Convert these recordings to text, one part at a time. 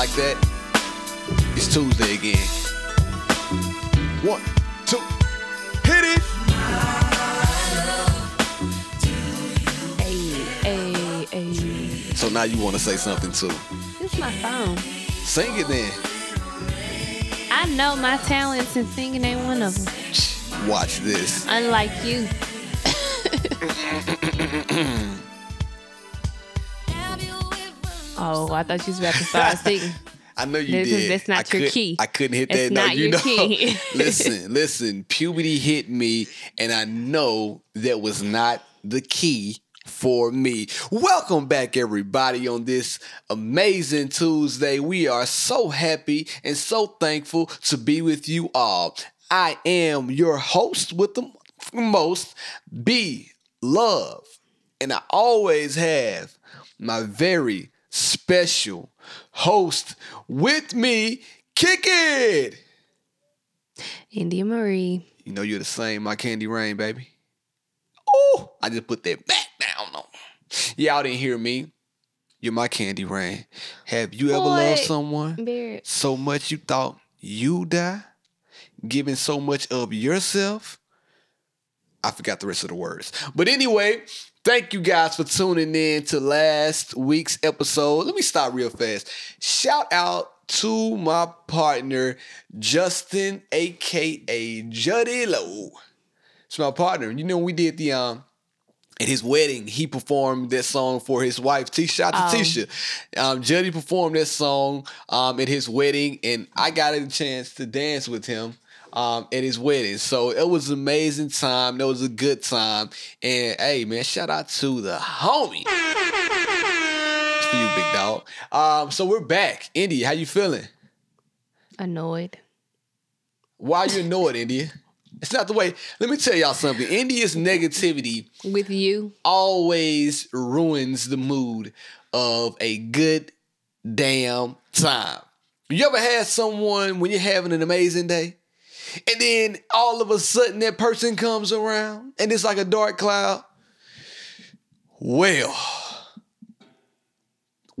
like that, it's Tuesday again. One, two, hit it. Hey, hey, hey. So now you want to say something too. It's my phone. Sing it then. I know my talents in singing ain't one of them. Watch this. Unlike you. Oh, I thought you was about to start singing. I know you This is- did. that's not I your could- key. I couldn't hit It's that. No, not you your know. key. listen, listen. Puberty hit me, and I know that was not the key for me. Welcome back, everybody, on this amazing Tuesday. We are so happy and so thankful to be with you all. I am your host with the most, B Love, and I always have my very special host with me, Kick It. India Marie. You know you're the same, my candy rain, baby. Oh, I just put that back down on. Y'all didn't hear me. You're my candy rain. Have you ever loved someone Barrett. so much you thought you die, giving so much of yourself? I forgot the rest of the words. But anyway, thank you guys for tuning in to last week's episode. Let me start real fast. Shout out to my partner, Justin, aka Juddy Lowe. It's my partner. You know, we did the um at his wedding, he performed that song for his wife. Shout out to Oh. Tisha. Um, Juddy performed that song um, at his wedding, and I got a chance to dance with him um, at his wedding. So it was an amazing time. It was a good time. And hey, man, shout out to the homie. It's for you, big dog. Um, so we're back. India, how you feeling? Annoyed. Why you annoyed, India? It's not the way. Let me tell y'all something. India's negativity With you. always ruins the mood of a good damn time. You ever had someone when you're having an amazing day, and then all of a sudden that person comes around and it's like a dark cloud? Well,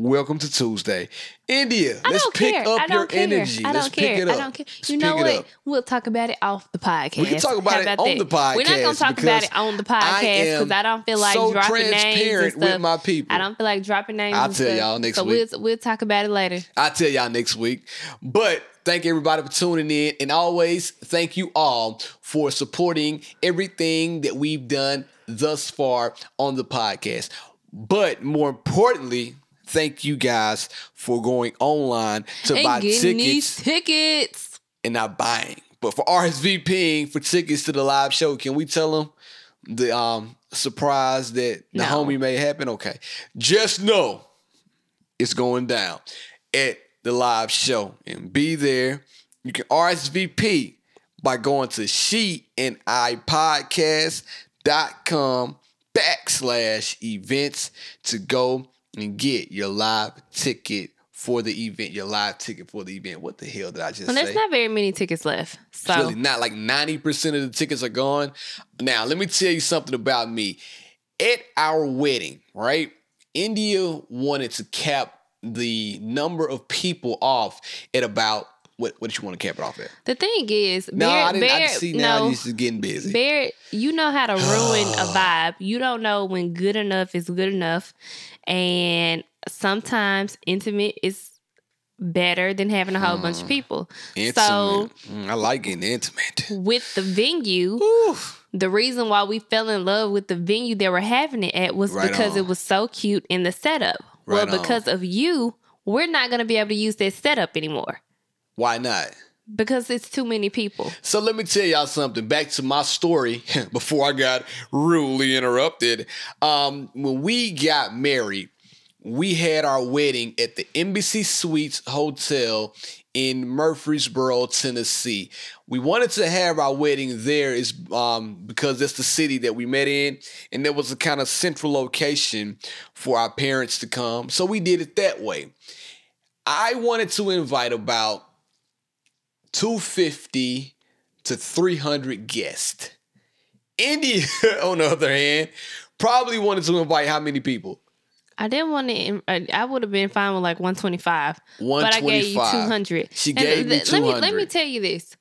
welcome to Tuesday. India, I let's pick care. up your care. energy. I let's don't pick care. it up. I don't care. Let's You know what? We'll talk about it off the podcast. We can talk about How it on that? the podcast. We're not gonna talk about it on the podcast because I, don't feel like so dropping names with my people. I don't feel like dropping names. I'll tell y'all next so week. we'll we'll talk about it later. I'll tell y'all next week. But thank everybody for tuning in. And always thank you all for supporting everything that we've done thus far on the podcast. But more importantly, thank you guys for going online to and buy tickets these tickets. and not buying. But for RSVPing for tickets to the live show, can we tell them the um surprise that the No. homie may happen? Okay. Just know it's going down at the live show and be there. You can RSVP by going to she and I podcast.com backslash events to go and get your live ticket for the event, your live ticket for the event. What the hell did I just Well, say? there's not very many tickets left. So It's really not like 90% of the tickets are gone. Now, let me tell you something about me. At our wedding, right? India wanted to cap the number of people off at about what what did you want to cap it off at? the thing is, No, I didn't Barrett, just see now no, just getting busy. Barrett, you know how to ruin a vibe. You don't know when good enough is good enough. And sometimes intimate is better than having a whole bunch of people. Intimate. So Mm, I like getting intimate. with the venue, Oof. the reason why we fell in love with the venue they were having it at was Right because on. it was so cute in the setup. Right well, on. because of you, we're not gonna be able to use that setup anymore. Why not? Because it's too many people. So let me tell y'all something. Back to my story before I got rudely interrupted. Um, when we got married, we had our wedding at the Embassy Suites Hotel in Murfreesboro, Tennessee. We wanted to have our wedding there is um, because that's the city that we met in, and there was a kind of central location for our parents to come. So we did it that way. I wanted to invite about 250 to 300 guests. India, on the other hand, probably wanted to invite how many people? I didn't want to. I would have been fine with like 125. 125. but I gave you 200. She gave me 200. Let me let me tell you this: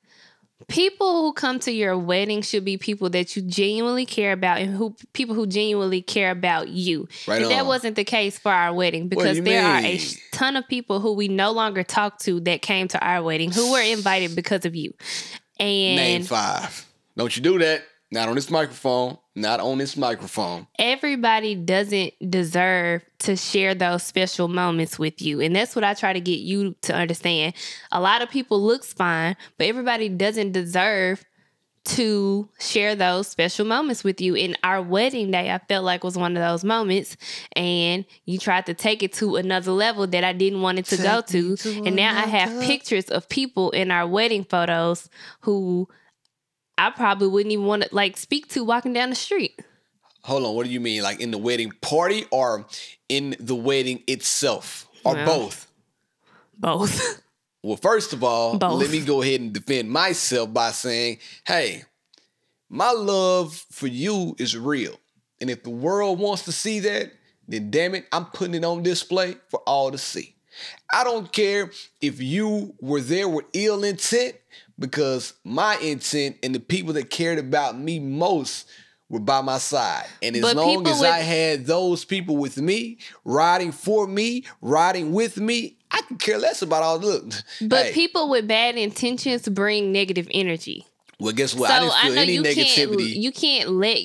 people who come to your wedding should be people that you genuinely care about, and who people who genuinely care about you. Right and that wasn't the case for our wedding because there are a ton of people who we no longer talk to that came to our wedding who were invited because of you. And Name five. Don't you do that. Not on this microphone. Not on this microphone. everybody doesn't deserve to share those special moments with you. And that's what I try to get you to understand. A lot of people looks fine, but everybody doesn't deserve to share those special moments with you. In our wedding day, I felt like was one of those moments, and you tried to take it to another level that I didn't want it to go Take me to. to And now I have pictures of people in our wedding photos who I probably wouldn't even want to like speak to walking down the street. Hold on. What do you mean? Like in the wedding party or in the wedding itself? Or Well. both? Both. Well, first of all, Both. let me go ahead and defend myself by saying, hey, my love for you is real. And if the world wants to see that, then damn it, I'm putting it on display for all to see. I don't care if you were there with ill intent because my intent and the people that cared about me most were by my side. And as But long as with- I had those people with me, riding for me, riding with me, I could care less about all look. But hey, people with bad intentions bring negative energy. well, guess what? so I didn't I feel know any you can't negativity. you can't let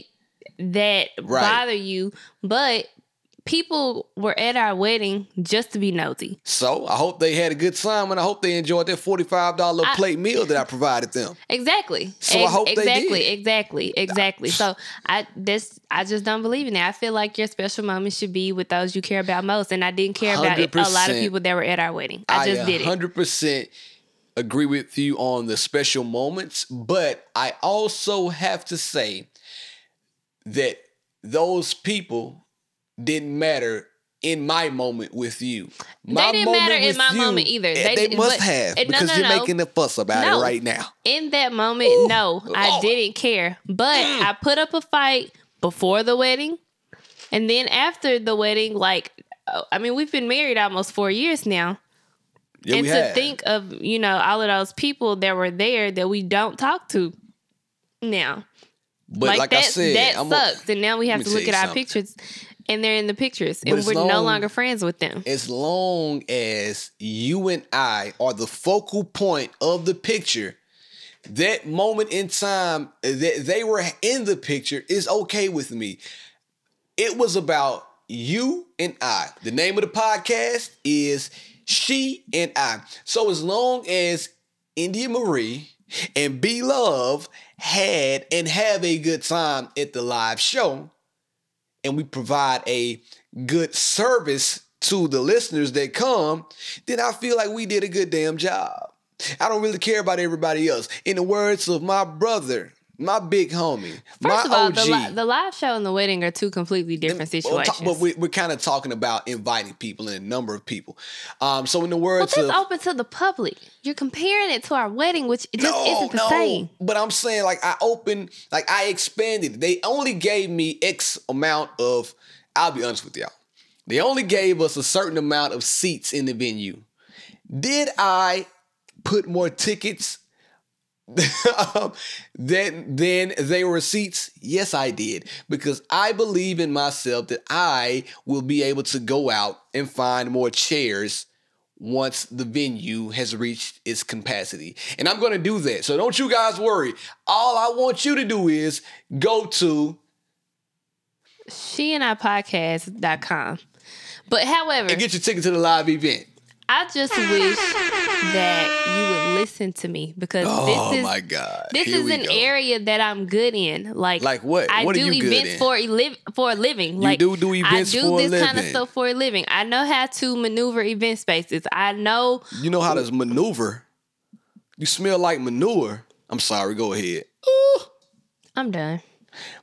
that Right. bother you. But people were at our wedding just to be nosy. so I hope they had a good time and I hope they enjoyed that $45 I- plate meal that I provided them. Exactly. So I hope they exactly, did. exactly, exactly. So I this I just don't believe in it. I feel like your special moment should be with those you care about most, and I didn't care about it, a lot of people that were at our wedding. I just did it. 100% agree with you on the special moments, but I also have to say that those people didn't matter in my moment with you. My didn't matter in my you, moment either. eh, They They, must have eh, no, because no, you're no. making a fuss about No. it right now. In that moment, Ooh, no, I Lord. didn't care. But I put up a fight before the wedding, and then after the wedding, like uh, I mean, we've been married almost four years now. Yeah, and to have. think of you know all of those people that were there that we don't talk to now but like, that I said, that I'm a- sucks and now we have to look at you our pictures and they're in the pictures But and we're no longer friends with them as long as you and I are the focal point of the picture, that moment in time that they were in the picture is okay with me. It was about you and I. The name of the podcast is She and I. So as long as India Marie and B Love had and have a good time at the live show, and we provide a good service to the listeners that come, then I feel like we did a good damn job. I don't really care about everybody else. In the words of my brother, my big homie, my first of all the, li- the live show and the wedding are two completely different Well, situations But we, we're kind of talking about inviting people and a number of people. Um, so in the well words that's of open to the public you're comparing it to our wedding which it just isn't the same But I'm saying like I opened, like I expanded. They only gave me X amount of. I'll be honest with y'all. They only gave us a certain amount of seats in the venue. Did I put more tickets Um, than then they were seats? Yes, I did because I believe in myself that I will be able to go out and find more chairs once the venue has reached its capacity. And I'm going to do that. So don't you guys worry. All I want you to do is go to she and I podcast.com but however and get your ticket to the live event. I just wish that you would listen to me because Oh this is my God. this Here is an go. area that I'm good in. Like, Like what? I What are do you good events in? for a live for a living. like do do events I do this kind of stuff for a living. I know how to maneuver event spaces. I know You know how to maneuver. You smell like manure. I'm sorry, go ahead. I'm done.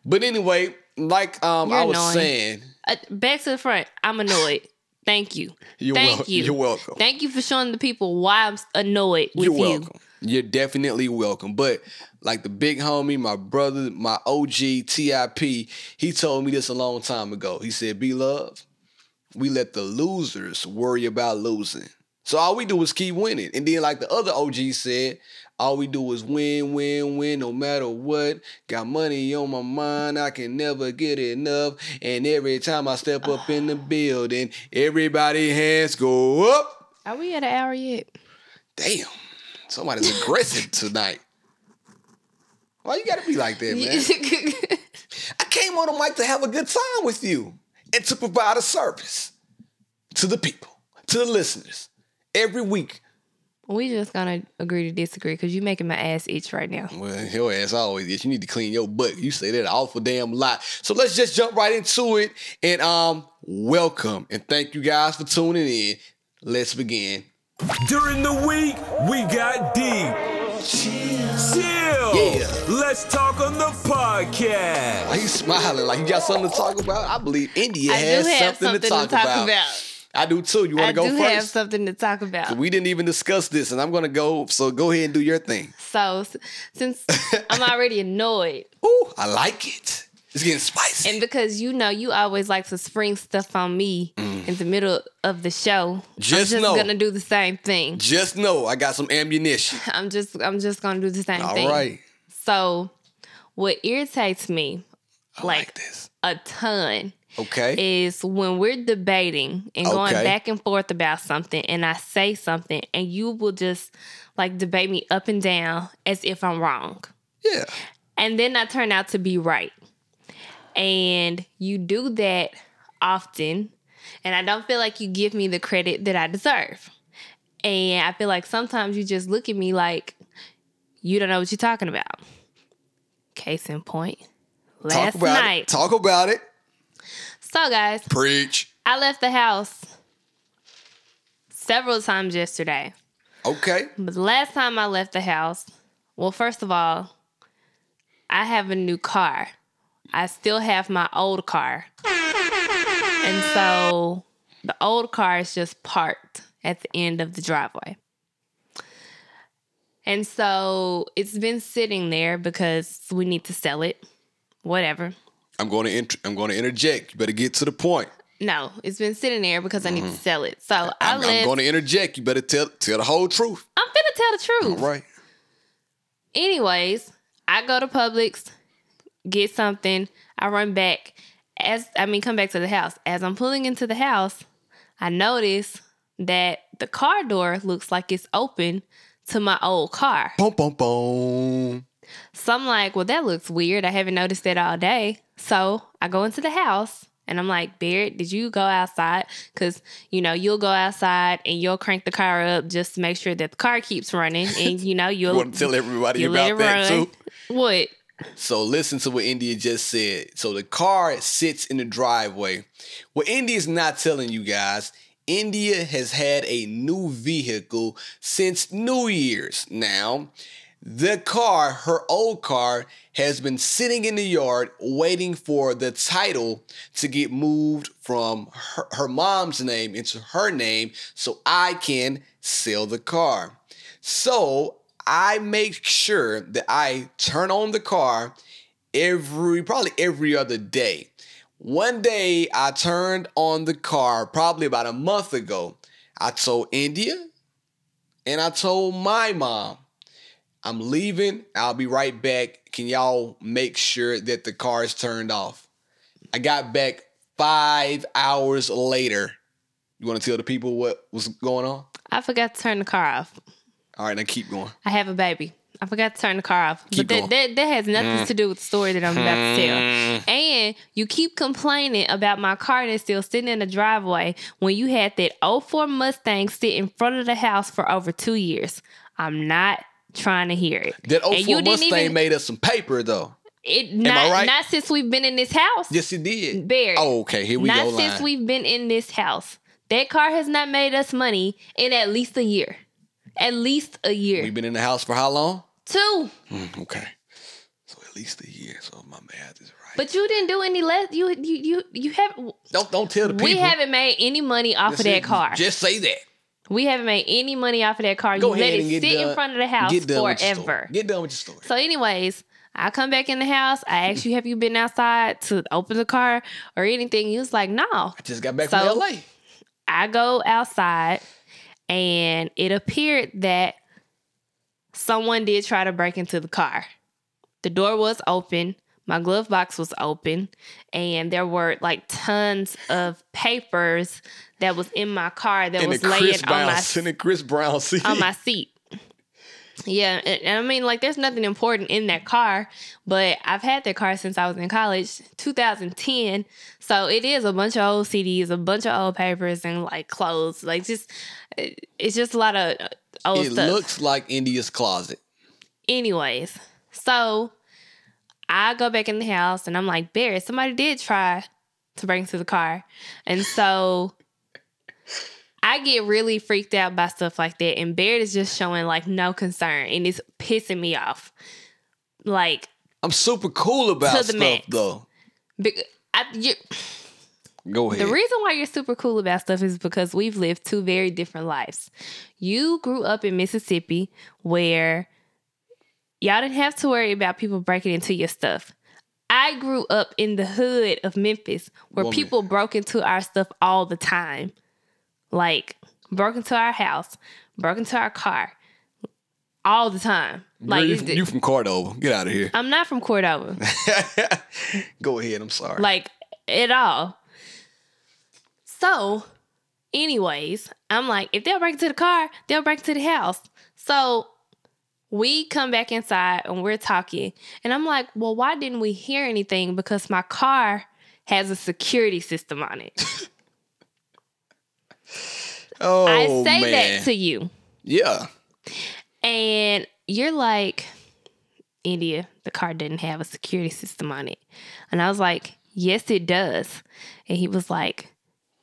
But anyway, like um, I You're was annoying. saying, Uh, back to the front. I'm annoyed. Thank you. you're, Thank you. you're welcome. Thank you for showing the people why I'm annoyed with You're you. welcome. You're definitely welcome. But like the big homie, my brother, my OG TIP, he told me this a long time ago. He said, B Love, we let the losers worry about losing. So all we do is keep winning. And then, like the other OG said, all we do is win, win, win, no matter what. Got money on my mind, I can never get enough. And every time I step up in the building, everybody hands go up. Are we at an hour yet? Damn, somebody's aggressive tonight. Why you gotta be like that, man? I came on the mic to have a good time with you and to provide a service to the people, to the listeners every week. we just gonna agree to disagree because you making my ass itch right now. Well, your ass always is. You need to clean your butt. You say that an awful damn lot. So let's just jump right into it and um welcome and thank you guys for tuning in. Let's begin. During the week, we got deep. Chill. Chill. Yeah. Let's talk on the podcast. Why you smiling like you got something to talk about? I believe India I has do have something, to talk, about. I do too. You want to go first? do have something to talk about. We didn't even discuss this, and I'm gonna go. So go ahead and do your thing. So since I'm already annoyed, Ooh, I like it. It's getting spicy. and because you know you always like to spring stuff on me in the middle of the show, Mm. Just I'm just know. gonna do the same thing. Just know I got some ammunition. I'm just I'm just gonna do the same All thing. right. So what irritates me I like, Like- this. a ton Okay. is when we're debating and going Okay. back and forth about something and I say something and you will just like debate me up and down as if I'm wrong. yeah. And then I turn out to be right. And you do that often. And I don't feel like you give me the credit that I deserve. And I feel like sometimes you just look at me like you don't know what you're talking about. Case in point. Last Talk about night. it. Talk about it. So, guys, Preach. I left the house several times yesterday. Okay. But the last time I left the house, well, first of all, I have a new car. I still have my old car. And so the old car is just parked at the end of the driveway. And so it's been sitting there because we need to sell it. Whatever. I'm going to int- I'm going to interject. You better get to the point. No, it's been sitting there because I need to sell it. So I Mm-hmm. I'm. I'm going to interject. You better tell tell the whole truth. I'm finna tell the truth. All right. Anyways, I go to Publix, get something. I run back. As I mean, come back to the house. As I'm pulling into the house, I notice that the car door looks like it's open to my old car. Boom, boom, boom. So I'm like, well, that looks weird. I haven't noticed that all day. So I go into the house and I'm like, Barrett, did you go outside? Because, you know, you'll go outside and you'll crank the car up just to make sure that the car keeps running. And, you know, You you'll, want to tell everybody you about that run. too? What? So listen to what India just said. So the car sits in the driveway. What India's not telling you guys, India has had a new vehicle since New Year's. Now, the car, her old car, has been sitting in the yard waiting for the title to get moved from her, her mom's name into her name so I can sell the car. So I make sure that I turn on the car every, probably every other day. One day I turned on the car probably about a month ago. I told India and I told my mom, I'm leaving. I'll be right back. Can y'all make sure that the car is turned off? I got back five hours later. You want to tell the people what was going on? I forgot to turn the car off. All right, now keep going. I have a baby. I forgot to turn the car off. Keep but going. that, that that has nothing to do with the story that I'm about to tell. Hmm. And you keep complaining about my car that's still sitting in the driveway when you had that 04 Mustang sit in front of the house for over two years. I'm not trying to hear it. That And 04 Mustang made us some paper though. it not, I right? not since we've been in this house. Yes, it did. Barry. Oh, okay. Here we not go. Not since we've been in this house. That car has not made us money in at least a year. At least a year. We've been in the house for how long? Two. Mm, okay. So at least a year. So my math is right. But you didn't do any less. You you you you have. don't don't tell the people. We haven't made any money off Just of that say- car. Just say that. We haven't made any money off of that car. Go you let it sit done. in front of the house Get forever. Get done with your story. So, anyways, I come back in the house. I ask you, have you been outside to open the car or anything? You was like, no. I just got back So- from LA. I go outside and it appeared that someone did try to break into the car. The door was open, my glove box was open, and there were like tons of papers that was in my car that And was laying Chris on my and the Chris Brown CD. on my seat. Yeah, and, and I mean, like, there's nothing important in that car, but I've had that car since I was in college, 2010. So it is a bunch of old CDs, a bunch of old papers, and like clothes. Like, just it- it's just a lot of uh, old it stuff. looks like India's closet. Anyways, so I go back in the house and I'm like, Barrett, somebody did try to break into the car. And so I get really freaked out by stuff like that. And Barrett is just showing like no concern and it's pissing me off. Like, I'm super cool about To stuff max. though. big- I, you, Go ahead. The reason why you're super cool about stuff is because we've lived two very different lives. You grew up in Mississippi where y'all didn't have to worry about people breaking into your stuff. I grew up in the hood of Memphis where Woman. people broke into our stuff all the time. Like, broke into our house, broke into our car all the time. Like, you, you from Cordova. Get out of here. I'm not from Cordova. Go ahead. I'm sorry. like at all. So, anyways, I'm like, if they'll break into the car, they'll break into the house. So we come back inside and we're talking, and I'm like, well, why didn't we hear anything? Because my car has a security system on it. oh, I say man. that to you, yeah. and you're like, India, the car didn't have a security system on it. And I was like, yes, it does. And he was like,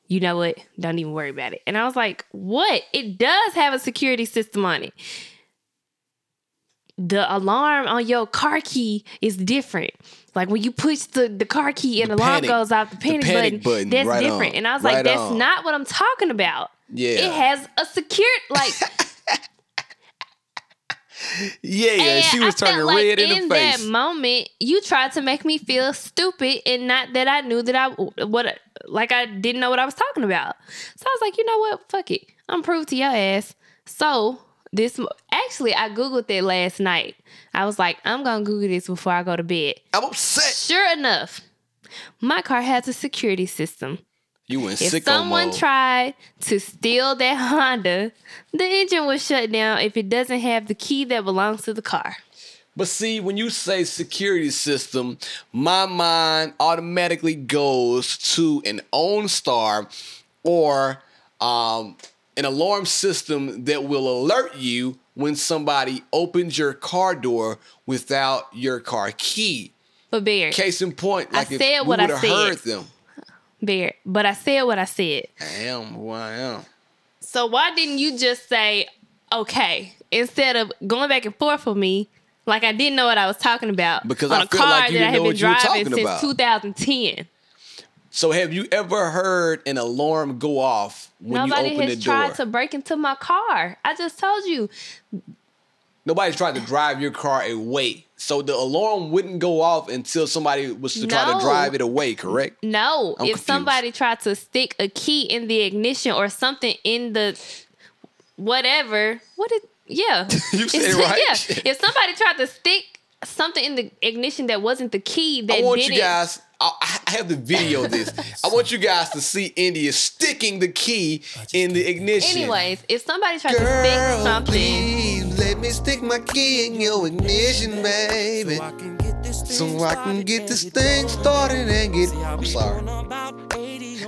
you know what? Don't even worry about it. And I was like, what? It does have a security system on it. The alarm on your car key is different. Like when you push the, the car key and The the alarm panic- goes off, the panic, panic button, button, that's right different. on, And I was right like, that's on. not what I'm talking about. Yeah. It has a secure like Yeah, yeah. She was turning like red in, in the face. In that moment, you tried to make me feel stupid, and not that I knew that I what like I didn't know what I was talking about. So I was like, you know what? Fuck it. I'm proof to your ass. So this actually, I googled that last night. I was like, I'm gonna Google this before I go to bed. I'm upset. Sure enough, my car has a security system. You went If sicko someone mode. tried to steal that Honda, the engine was shut down if it doesn't have the key that belongs to the car. But see, when you say security system, my mind automatically goes to an OnStar or um, an alarm system that will alert you when somebody opens your car door without your car key. But Bear, Case in point, like if said what I said. heard them. Bear, but I said what I said. I am who I am. So why didn't you just say okay instead of going back and forth with me? Like I didn't know what I was talking about Because on I a feel car like that I had been what you were driving since about. 2010. So have you ever heard an alarm go off when Nobody you open the door? Nobody has tried to break into my car. I just told you. Nobody's tried to drive your car away. So the alarm wouldn't go off until somebody was to try to drive it away, correct? No, I'm if confused. somebody tried to stick a key in the ignition or something in the whatever, what is yeah? You said right. Yeah, if somebody tried to stick something in the ignition that wasn't the key, that I want you guys. I I have the video of this. I want you guys to see India sticking the key in the ignition. Anyways, if somebody tried to stick something, please let me stick my key in your ignition, baby, so I can get this thing started and get. I'm sorry.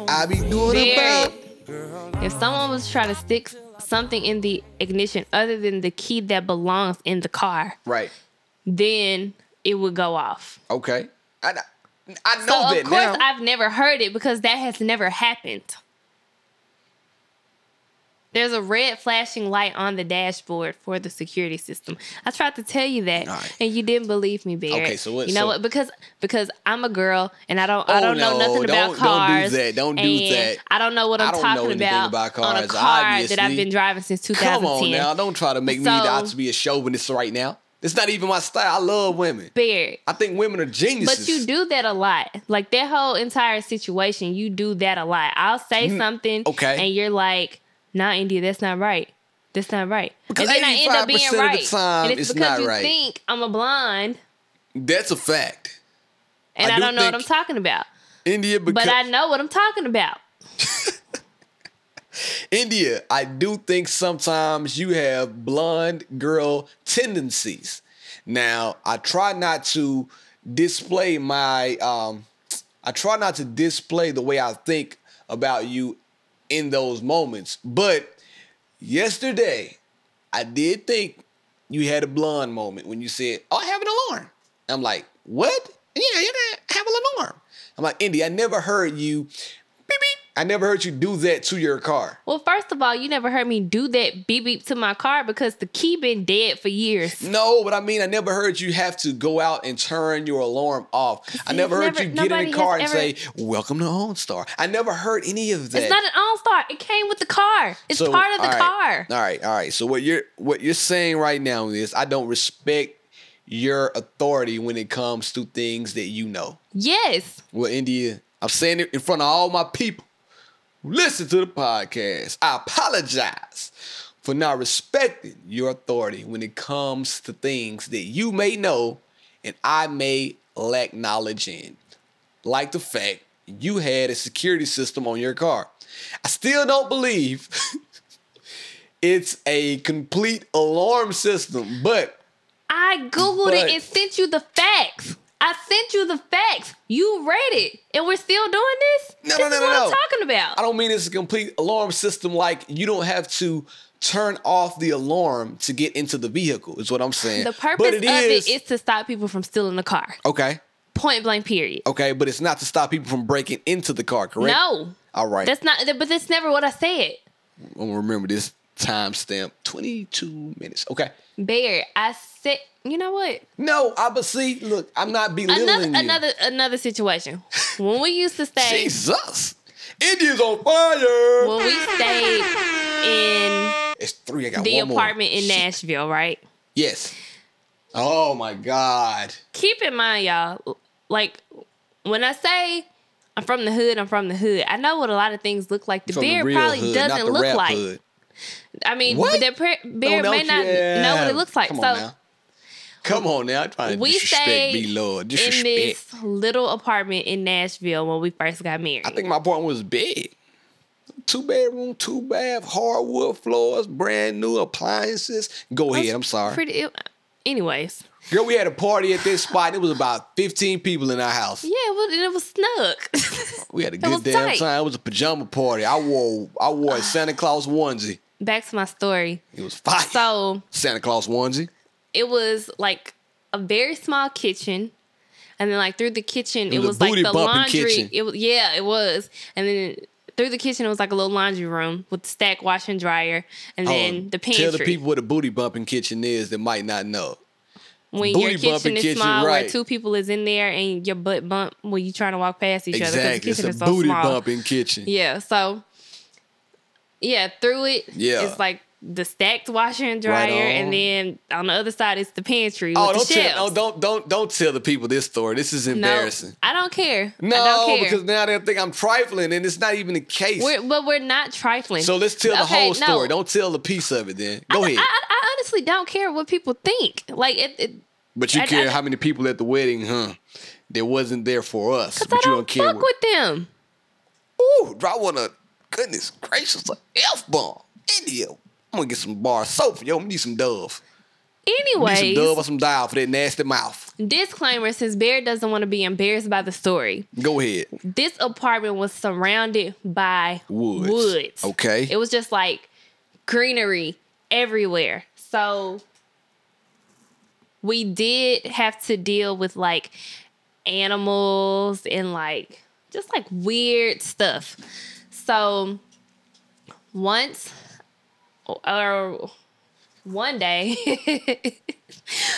I be doing Barrett, about. if someone was trying to stick something in the ignition other than the key that belongs in the car, Right. then it would go off. Okay. I, I know So that of course now. I've never heard it because that has never happened. There's a red flashing light on the dashboard for the security system. I tried to tell you that, right. and you didn't believe me, Barrett. Okay, so what- You know so- what? Because because I'm a girl and I don't I Oh, don't know nothing about don't- don't do that. Don't do that. I don't know what I I'm talking about, about on a cars, car that. I've been driving since 2010. Come on now. Don't try to make me out to be a chauvinist right now. It's not even my style. I love women. Bear. I think women are geniuses. But you do that a lot. Like that whole entire situation, you do that a lot. I'll say something, Mm, okay. and you're like, "Nah, India, that's not right. That's not right." Because and then I end up being 85% of the right, time, and it's, it's because not you right. think I'm a blonde, That's a fact. and I I, do don't know what I'm talking about. India, because But I know what I'm talking about. India, I do think sometimes you have blonde girl tendencies. Now, I try not to display my um I try not to display the way I think about you in those moments. But yesterday, I did think you had a blonde moment when you said, "Oh, I have an alarm." I'm like, "What?" Yeah, you have an alarm. I'm like, "Indy, I never heard you. I never heard you do that to your car." Well, first of all, you never heard me do that beep beep to my car because the key been dead for years. No, but I mean, I never heard you have to go out and turn your alarm off. I never heard never- you get in the car and has say, "Welcome to OnStar." I never heard any of that. It's not an OnStar. It came with the car. It's So, part of the all right, car. All right, all right. So what you're what you're saying right now is I don't respect your authority when it comes to things that you know. Yes. Well, India, I'm saying it in front of all my people listen to the podcast. I apologize for not respecting your authority when it comes to things that you may know and I may lack knowledge in. Like the fact you had a security system on your car. I still don't believe it's a complete alarm system, but I Googled But- it and sent you the facts. I sent you the facts. You read it. And we're still doing this? No, this no, no, what no, I'm no. talking about. I don't mean it's a complete alarm system like you don't have to turn off the alarm to get into the vehicle, is what I'm saying. The purpose but of it is, it is to stop people from stealing the car. okay, Point blank, period. okay, but it's not to stop people from breaking into the car, correct? No. All right. That's not, but that's never what I said. I'm gonna remember this timestamp 22 minutes. Okay. Bear, I said, you know what? No, I but see, look, I'm not belittling Another you. another another situation. When we used to stay Jesus. India's on fire. when we stayed in it's three. I got the one more. apartment in Nashville, right? Yes. Oh my God. Keep in mind, y'all, like when I say I'm from the hood, I'm from the hood. I know what a lot of things look like. The From bear the probably hood, doesn't look like. hood. I mean, What? the pre- bear Oh, may not you- know what it looks like. So now. Come on now. I'm trying to we disrespect me, Lord. in this little apartment in Nashville when we first got married. I think my apartment was big. Two bedroom, two bath, hardwood floors, brand new appliances. Go ahead. I'm sorry. Pretty. Anyways, Girl, we had a party at this spot. It was about 15 people in our house. yeah, it was, it was snug. We had a good damn tight. time. It was a pajama party. I wore I wore a Santa Claus onesie. Back to my story. It was fire. So Santa Claus onesie. It was like a very small kitchen. And then like through the kitchen, it was a was, like the laundry. kitchen. It was yeah, it was. And then through the kitchen, it was like a little laundry room with the stack wash and dryer, and then the pantry. Tell the people what a booty bumping kitchen is that might not know. when booty your kitchen is kitchen, small, right. where two people is in there and your butt bump when you trying to walk past each other because the Exactly. It's a is so booty small. bumping kitchen. Yeah, so yeah, through it, Yeah. it's like the stacked washer and dryer, on. and then on the other side is the pantry Oh, with don't the tell, no, don't don't don't tell the people this story. This is No, embarrassing. I don't care. No, I don't care. because now they'll think I'm trifling, and it's not even the case. we're, but we're not trifling. so let's tell the Okay, whole no. story. Don't tell the piece of it. Then go I, ahead. I, I honestly don't care what people think. Like it, it but you I- care how many people at the wedding, huh? That wasn't there for us. But I you don't, care. fuck what- with them. Ooh, I want to. Goodness gracious, a F bomb. India. I'm gonna get some bar soap for you. I'm gonna need some Dove. Need some Dove or some dial for that nasty mouth. disclaimer: since Bear doesn't want to be embarrassed by the story, Go ahead. this apartment was surrounded by Woods. woods. Okay. It was just like greenery everywhere. So we did have to deal with like animals and like just like weird stuff. So once or one day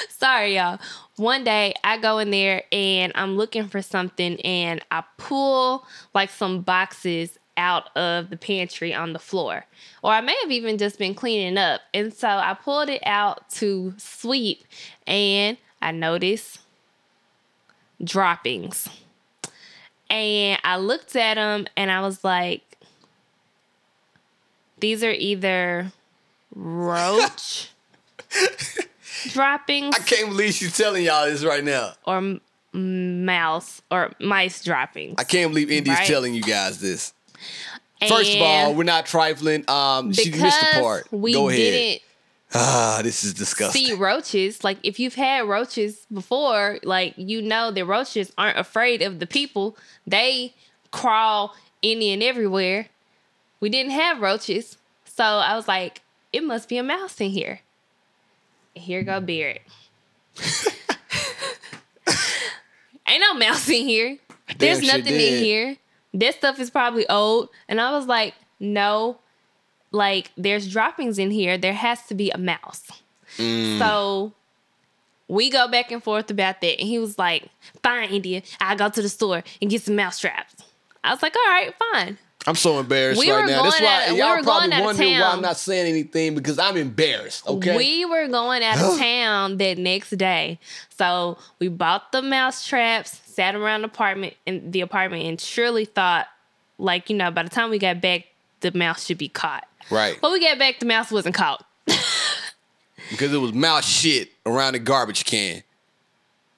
sorry y'all one day i go in there and i'm looking for something and i pull like some boxes out of the pantry on the floor. Or I may have even just been cleaning up. And so I pulled it out to sweep and I noticed droppings. And I looked at them and I was like, these are either roach droppings I can't believe she's telling y'all this right now. or m- mouse or mice droppings. I can't believe Indy's Right. telling you guys this. First of all, we're not trifling. Um, she missed the part. we Go ahead. didn't Ah, this is disgusting. see roaches. Like if you've had roaches before, like you know the roaches aren't afraid of the people. They crawl any and everywhere. We didn't have roaches. So I was like, it must be a mouse in here. Here go Beard. Ain't no mouse in here. There's Damn sure nothing in here. This stuff is probably old. And I was like, no, like there's droppings in here. There has to be a mouse. Mm. So we go back and forth about that. And he was like, fine, India, I'll go to the store and get some mouse traps. I was like, all right, fine. I'm so embarrassed We right now. That's why we y'all were probably going out of wondering why. I'm not saying anything because I'm embarrassed. Okay. We were going out of town that next day. So we bought the mouse traps, sat around the apartment in the apartment and surely thought like, you know, by the time we got back, the mouse should be caught. right. But we got back, the mouse wasn't caught. Because it was mouse shit around the garbage can.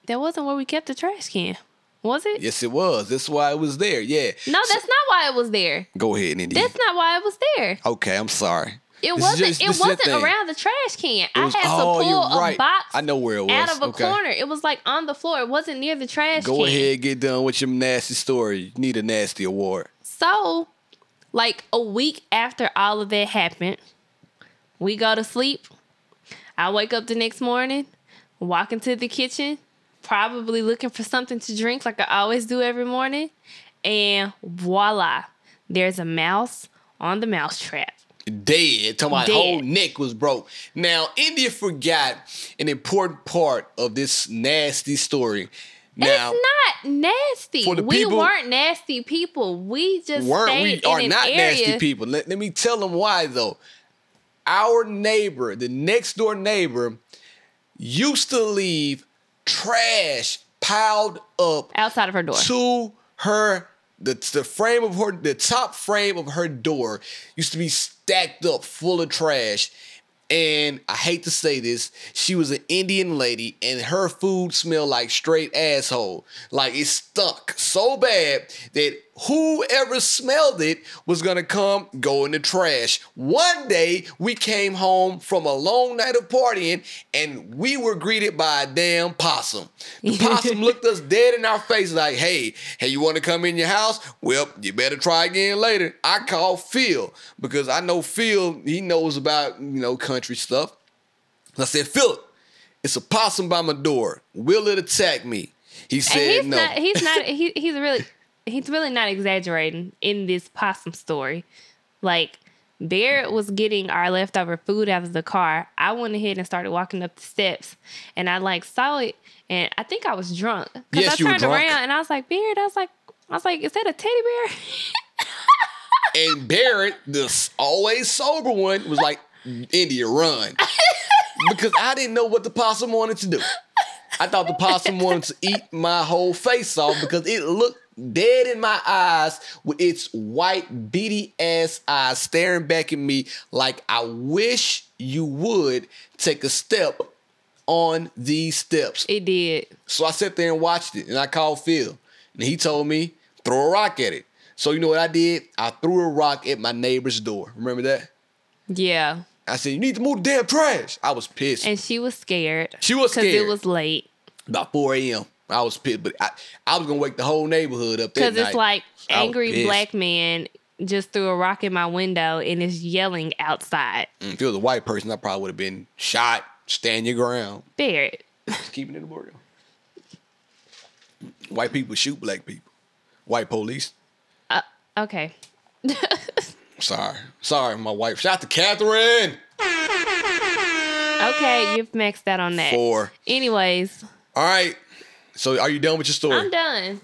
That wasn't where we kept the trash can. Was it? Yes, it was. That's why it was there. Yeah. No, that's not why it was there. Go ahead, Indy. That's not why it was there. Okay, I'm sorry. It This wasn't. just- it this is your wasn't around the trash can. Was- I had to oh, pull you're a box I know where it was. out of a Okay. corner. It was like on the floor. It wasn't near the trash can. Go can. ahead, get done with your nasty story. You need a nasty award. So, like a week after all of that happened, we go to sleep. I wake up the next morning, walk into the kitchen, probably looking for something to drink like I always do every morning, and voila, there's a mouse on the mouse trap. Dead. Talking about Dead. whole neck was broke. Now, India forgot an important part of this nasty story. Now, it's not nasty. we people- weren't nasty people. We just weren't we are not area. nasty people. Let, let me tell them why though. Our neighbor, the next door neighbor, used to leave trash piled up outside of her door. to her the, the frame of her the top frame of her door used to be stacked up full of trash and I hate to say this, she was an Indian lady and her food smelled like straight asshole. Like it stunk so bad that whoever smelled it was gonna come go in the trash. One day we came home from a long night of partying and we were greeted by a damn possum. The possum looked us dead in our face like, hey, hey, you wanna come in your house? Well, you better try again later. I called Phil because I know Phil, he knows about, you know, country stuff. I said, Philip, it's a possum by my door. Will it attack me? He And said he's no. not. He's not. He, he's really. He's really not exaggerating in this possum story. Like Bear was getting our leftover food out of the car. I went ahead and started walking up the steps, and I like saw it, and I think I was drunk because Yes, I turned around and I was like, Beard. I was like, I was like, is that a teddy bear? And Barrett, the s- always sober one, was like, India, run. because I didn't know what the possum wanted to do. I thought the possum wanted to eat my whole face off because it looked dead in my eyes with its white, beady ass eyes staring back at me like, I wish you would take a step on these steps. it did. So I sat there and watched it, and I called Phil, and he told me throw a rock at it. So you know what I did? I threw a rock at my neighbor's door. Remember that? Yeah, I said, "You need to move the damn trash." I was pissed. and she was scared. She was scared. because it was late. About 4 a.m. I was pissed, but I, I was gonna wake the whole neighborhood up Because night. it's like angry black man just threw a rock in my window and is yelling outside. Mm, If it was a white person, I probably would have been shot. Stand your ground. Barrett. Just keeping it in the border. White people shoot black people. White police. Uh, okay. Sorry, sorry, my wife. Shout out to Catherine. Okay, you've maxed out on that. Four. Anyways, All right. So are you done with your story? I'm done.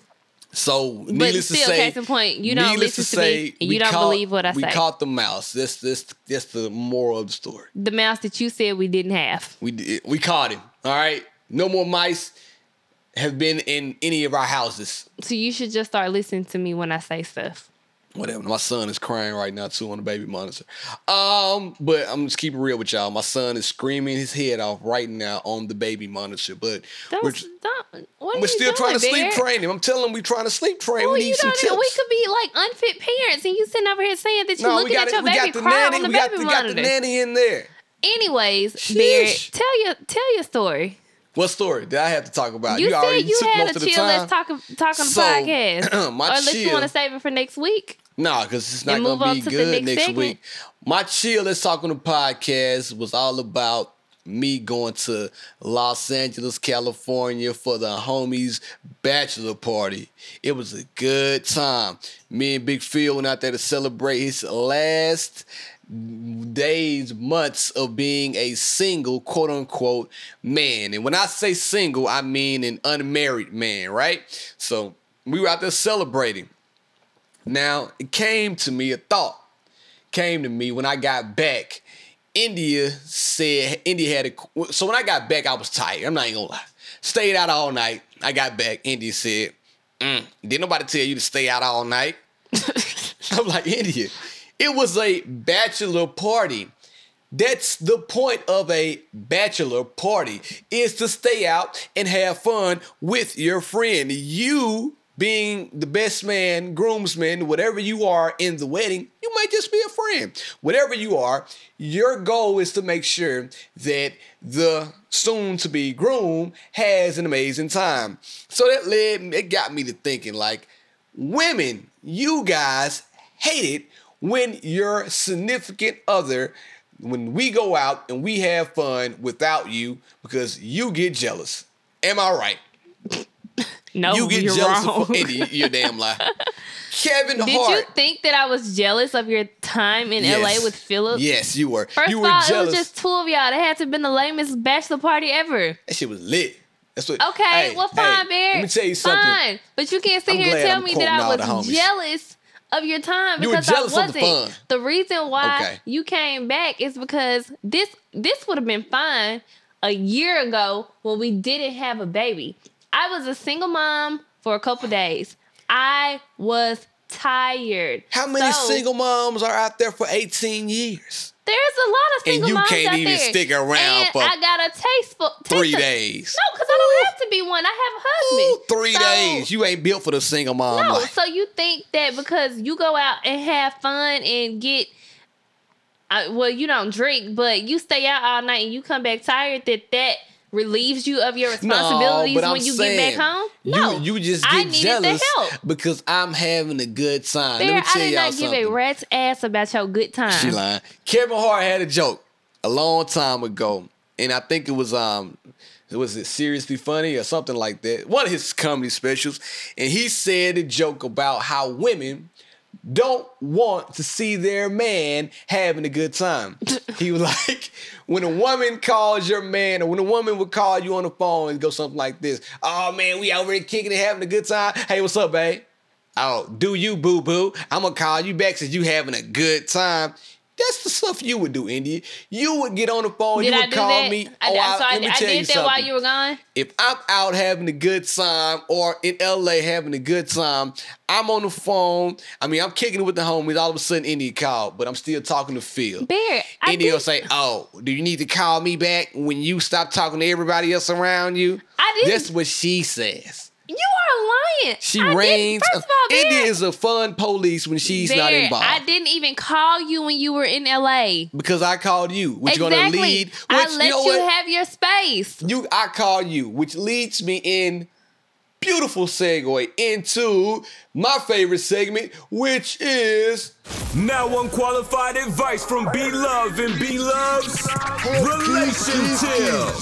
So, But needless still, to say, case in point, you don't listen to say, me and we you don't caught- believe what I we say. caught the mouse. This, this, that's the moral of the story. the mouse that you said we didn't have. We did- we caught him. All right, no more mice have been in any of our houses. So you should just start listening to me when I say stuff. Whatever. My son is crying right now too on the baby monitor. Um, but I'm just keeping real with y'all. My son is screaming his head off right now on the baby monitor. But Don't, we're, what we're still trying to sleep train him. I'm telling him we're trying to sleep train. Well, we need some tips. We could be like unfit parents, and you sitting over here saying that you're no, looking got at your baby got the cry nanny. on the We got, baby we got the nanny in there. Anyways, Sheesh. Bear, tell your tell your story. What story did I have to talk about? You, said already you had a chill. Let's talk talk on the So, podcast. my or unless you want to save it for next week. Nah, because it's not gonna be good next next segment. week. My chill, let's talk on the podcast was all about me going to Los Angeles, California for the homies bachelor party. It was a good time. Me and Big Phil went out there to celebrate his last days, months of being a single, quote unquote, man. And when I say single, I mean an unmarried man, right? So we were out there celebrating. Now, it came to me, a thought came to me when I got back. India said, India had a, so when I got back, I was tired. I'm not even gonna lie. Stayed out all night. I got back. India said, mm, didn't nobody tell you to stay out all night? I'm like, India, it was a bachelor party. That's the point of a bachelor party is to stay out and have fun with your friend. You being the best man, groomsman, whatever you are in the wedding, you might just be a friend. Whatever you are, your goal is to make sure that the soon to be groom has an amazing time. So that led it got me to thinking like women, you guys hate it when your significant other when we go out and we have fun without you because you get jealous. Am I right? No, you get you're jealous wrong. of Eddie, you're damn lie. Kevin Did Hart. you think that I was jealous of your time in Yes. LA with Philip? Yes, you were. First you of were all, jealous. it was just two of y'all. That had to have been the lamest bachelor party ever. that shit was lit. That's what. Okay, Hey, well, hey, fine, Bear. Let me tell you something. Fine, but you can't sit I'm here and tell I'm me that I was jealous of your time You because jealous I the wasn't. fun. The reason why Okay. you came back is because this this would have been fine a year ago when we didn't have a baby. I was a single mom for a couple days. I was tired. How many So, single moms are out there for 18 years? There's a lot of And single you moms can't out even there. stick around and for I got a taste for taste Three of- days. No, because I don't have to be one. I have a husband. Ooh, three So- days. You ain't built for the single mom No, life. so you think that because you go out and have fun and get, uh, well, you don't drink, but you stay out all night and you come back tired, that that relieves you of your responsibilities I'm when you saying, get back home? No, You, you just I get needed jealous the help. because I'm having a good time. Let me I tell did y'all not give something. a rat's ass about your good time. She lying. Kevin Hart had a joke a long time ago, and I think it was um, was it seriously funny or something like that? One of his comedy specials, and he said a joke about how women don't want to see their man having a good time. he was like, when a woman calls your man, or when a woman would call you on the phone and go something like this, oh man, we out here kicking and having a good time. Hey, what's up, babe? Oh, do you boo boo? I'm gonna call you back since you having a good time. That's the stuff you would do, India. You would get on the phone, Did you would call that? me. I, oh, I, so I, let me I tell did you that while something you were gone. if I'm out having a good time or in LA having a good time, I'm on the phone. I mean, I'm kicking it with the homies. All of a sudden, India called, but I'm still talking to Phil. Bear, India will say, "Oh, do you need to call me back when you stop talking to everybody else around you?" I didn't- That's what she says. You are lying. She I reigns. First of all, Bear, India is a fun police when she's not Bear, involved. I didn't even call you when you were in LA. because I called you, which exactly. gonna lead. Which, I let you know you what? have your space. you I call you, which leads me in beautiful segue into my favorite segment, which is Now unqualified advice from B Love and B Love's Relationship.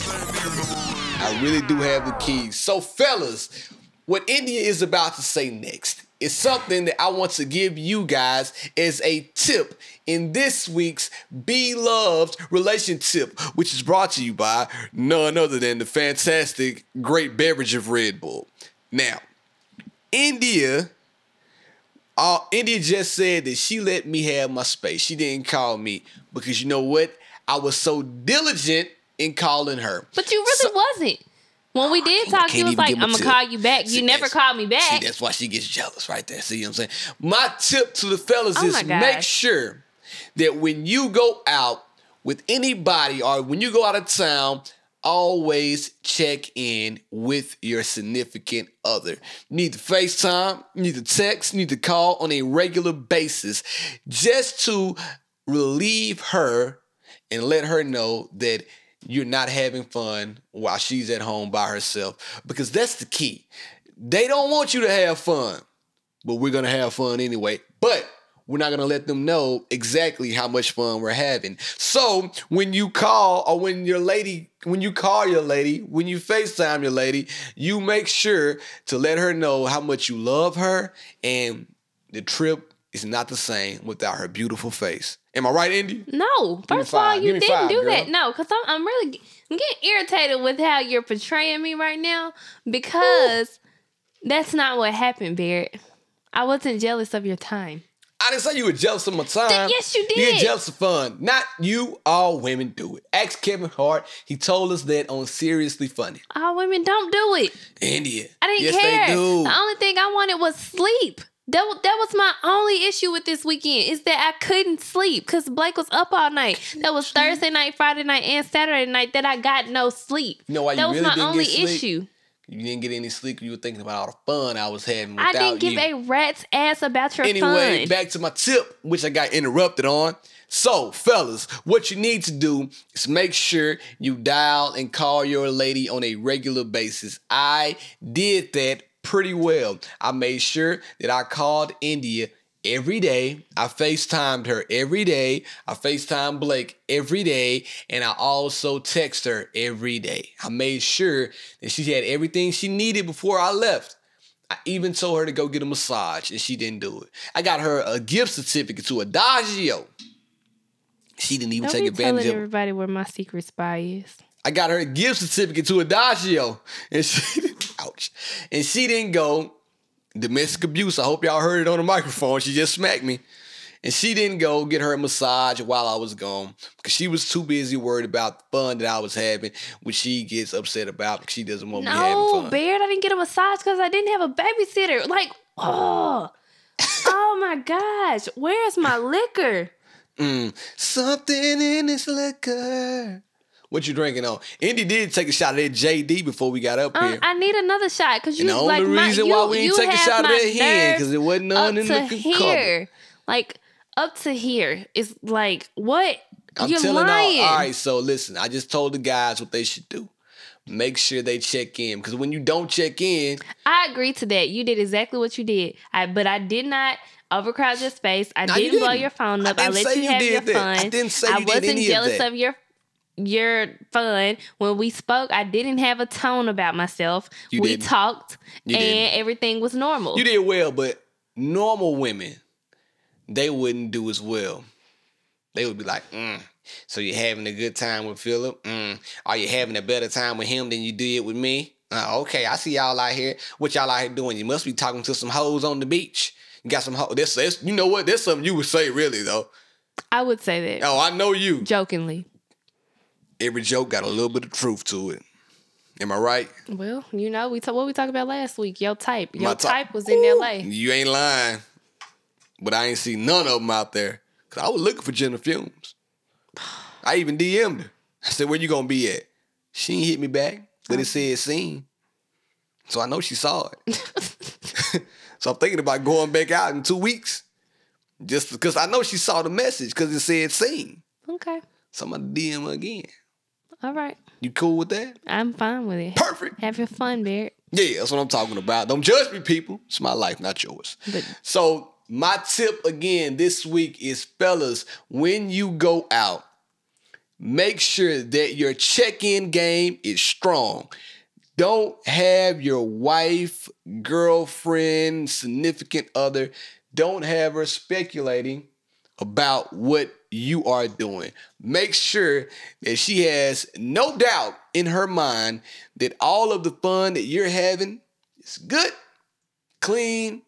I really do have the keys. So, fellas, what India is about to say next is something that I want to give you guys as a tip in this week's Be Loved relationship, which is brought to you by none other than the fantastic, great beverage of Red Bull. Now, India, uh, India just said that she let me have my space. She didn't call me because you know what? I was so diligent in calling her. But you really wasn't. When we did talk, can't was like, "I'm gonna call you back." You never called me back. See, that's why she gets jealous right there. See what I'm saying? My tip to the fellas Oh is make sure that when you go out with anybody or when you go out of town, always check in with your significant other. You need to FaceTime, you need to text, you need to call on a regular basis just to relieve her and let her know that you're not having fun while she's at home by herself because that's the key. They don't want you to have fun, but we're going to have fun anyway. But we're not going to let them know exactly how much fun we're having. So, when you call or when your lady when you call your lady, when you FaceTime your lady, you make sure to let her know how much you love her and the trip is not the same without her beautiful face. Am I right, Indy? No, first of all, you didn't five, do girl. that. No, because I'm, I'm really I'm getting irritated with how you're portraying me right now because that's not what happened, Barrett. I wasn't jealous of your time. I didn't say you were jealous of my time. yes, you did. You get did. jealous of fun. Not you, all women do it. Ask Kevin Hart. He told us that on Seriously Funny. All women don't do it. India. I didn't yes, care. they do. The only thing I wanted was sleep. That, that was my only issue with this weekend is that I couldn't sleep because Blake was up all night. That was Thursday night, Friday night, and Saturday night that I got no sleep. You know why you that was really my didn't only get sleep? issue. You didn't get any sleep. You were thinking about all the fun I was having I didn't give you. a rat's ass about your Anyway, fun. Anyway, back to my tip, which I got interrupted on. So, fellas, what you need to do is make sure you dial and call your lady on a regular basis. I did that pretty well. I made sure that I called India every day. I FaceTimed her every day. I FaceTimed Blake every day. And I also text her every day. I made sure that she had everything she needed before I left. I even told her to go get a massage and she didn't do it. I got her a gift certificate to Adagio. She didn't even Don't take advantage of it. everybody where my secret spy is. I got her a gift certificate to Adagio. And she ouch. And she didn't go. Domestic abuse. I hope y'all heard it on the microphone. She just smacked me. And she didn't go get her a massage while I was gone because she was too busy worried about the fun that I was having, which she gets upset about because she doesn't want me having No, fun. Baird, I didn't get a massage because I didn't have a babysitter. Like, oh, oh my gosh, where's my liquor? Mm, something in this liquor. What you drinking on? Indy did take a shot of that JD before we got up Um, here. I need another shot because and you the like only my, reason you, why we didn't take a shot of my that hen because it wasn't none up in to the cupboard. here, like up to here is like what? I'm You're telling lying. y'all. All right, so listen. I just told the guys what they should do. Make sure they check in because when you don't check in, I agree to that. You did exactly what you did. I but I did not overcrowd your space. I you didn't blow didn't. your phone up. I, didn't let you, you have your that. fun. I didn't say I you did wasn't any of jealous of your your fun. When we spoke, I didn't have a tone about myself. You we didn't. talked You and didn't. everything was normal. you did well. But normal women, they wouldn't do as well. They would be like, mm, "So you're having a good time with Philip? Mm, are you having a better time with him than you did with me? Uh, okay, I see y'all out here. What y'all out here doing? You must be talking to some hoes on the beach. You got some hoes. This, this, you know what? That's something you would say, really though. I would say that Oh, I know you. jokingly. Every joke got a little bit of truth to it. Am I right? Well, you know, we talk, what we talked about last week. Your type, your My type- was in L.A. You ain't lying. But I ain't see none of them out there. Cause I was looking for Jena Frumes. I even DM'd her. I said, where you gonna be at? She ain't hit me back, but it oh. said seen. So I know she saw it. so I'm thinking about going back out in two weeks. Just because I know she saw the message because it said seen. Okay, So I'm gonna DM her again. All right, You cool with that? I'm fine with it. Perfect. Have your fun, Barrett. Yeah, that's what I'm talking about. Don't judge me, people. It's my life, not yours. But So my tip again this week is fellas, when you go out, make sure that your check-in game is strong. Don't have your wife, girlfriend, significant other, don't have her speculating about what you are doing. Make sure that she has no doubt in her mind that all of the fun that you're having is good clean,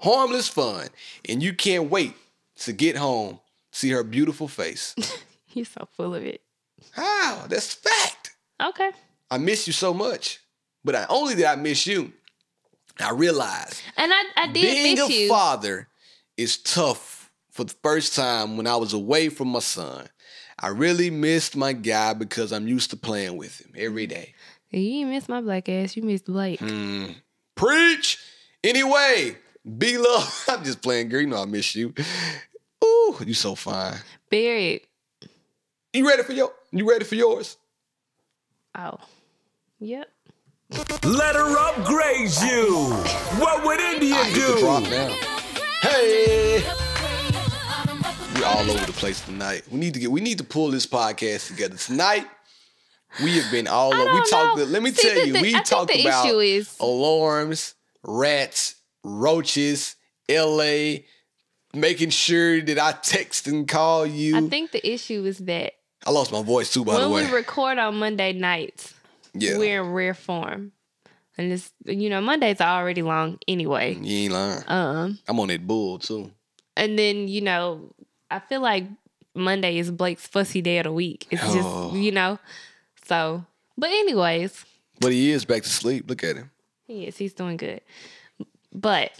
harmless fun, and you can't wait to get home, see her beautiful face. You're so full of it. How? That's fact. Okay. I miss you so much. But not only did I miss you, I realized And I, I did being miss a you. father is tough for the first time when I was away from my son. I really missed my guy because I'm used to playing with him every day. you didn't miss my black ass. You missed Blake. Hmm. Preach! Anyway, B Love. I'm just playing, girl. You know I miss you. Ooh, you so fine. Buried. You ready for your? You ready for yours? Oh. Yep. Let her upgrade you. What would India I hit the drop do? now. Hey, we all over the place tonight. We need to get. We need to pull this podcast together tonight. We have been all over. We talked. Let me See, tell you, we I talked about is- alarms, rats, roaches, L.A. Making sure that I text and call you. I think the issue is that I lost my voice too, by the way, when we record on Monday nights, yeah, we're in rare form. And it's you know, Mondays are already long anyway. you ain't lying. Um I'm on that bull too. and then, you know, I feel like Monday is Blake's fussy day of the week. It's Oh. just you know. So but anyways, But he is back to sleep. Look at him. yes, he's doing good. But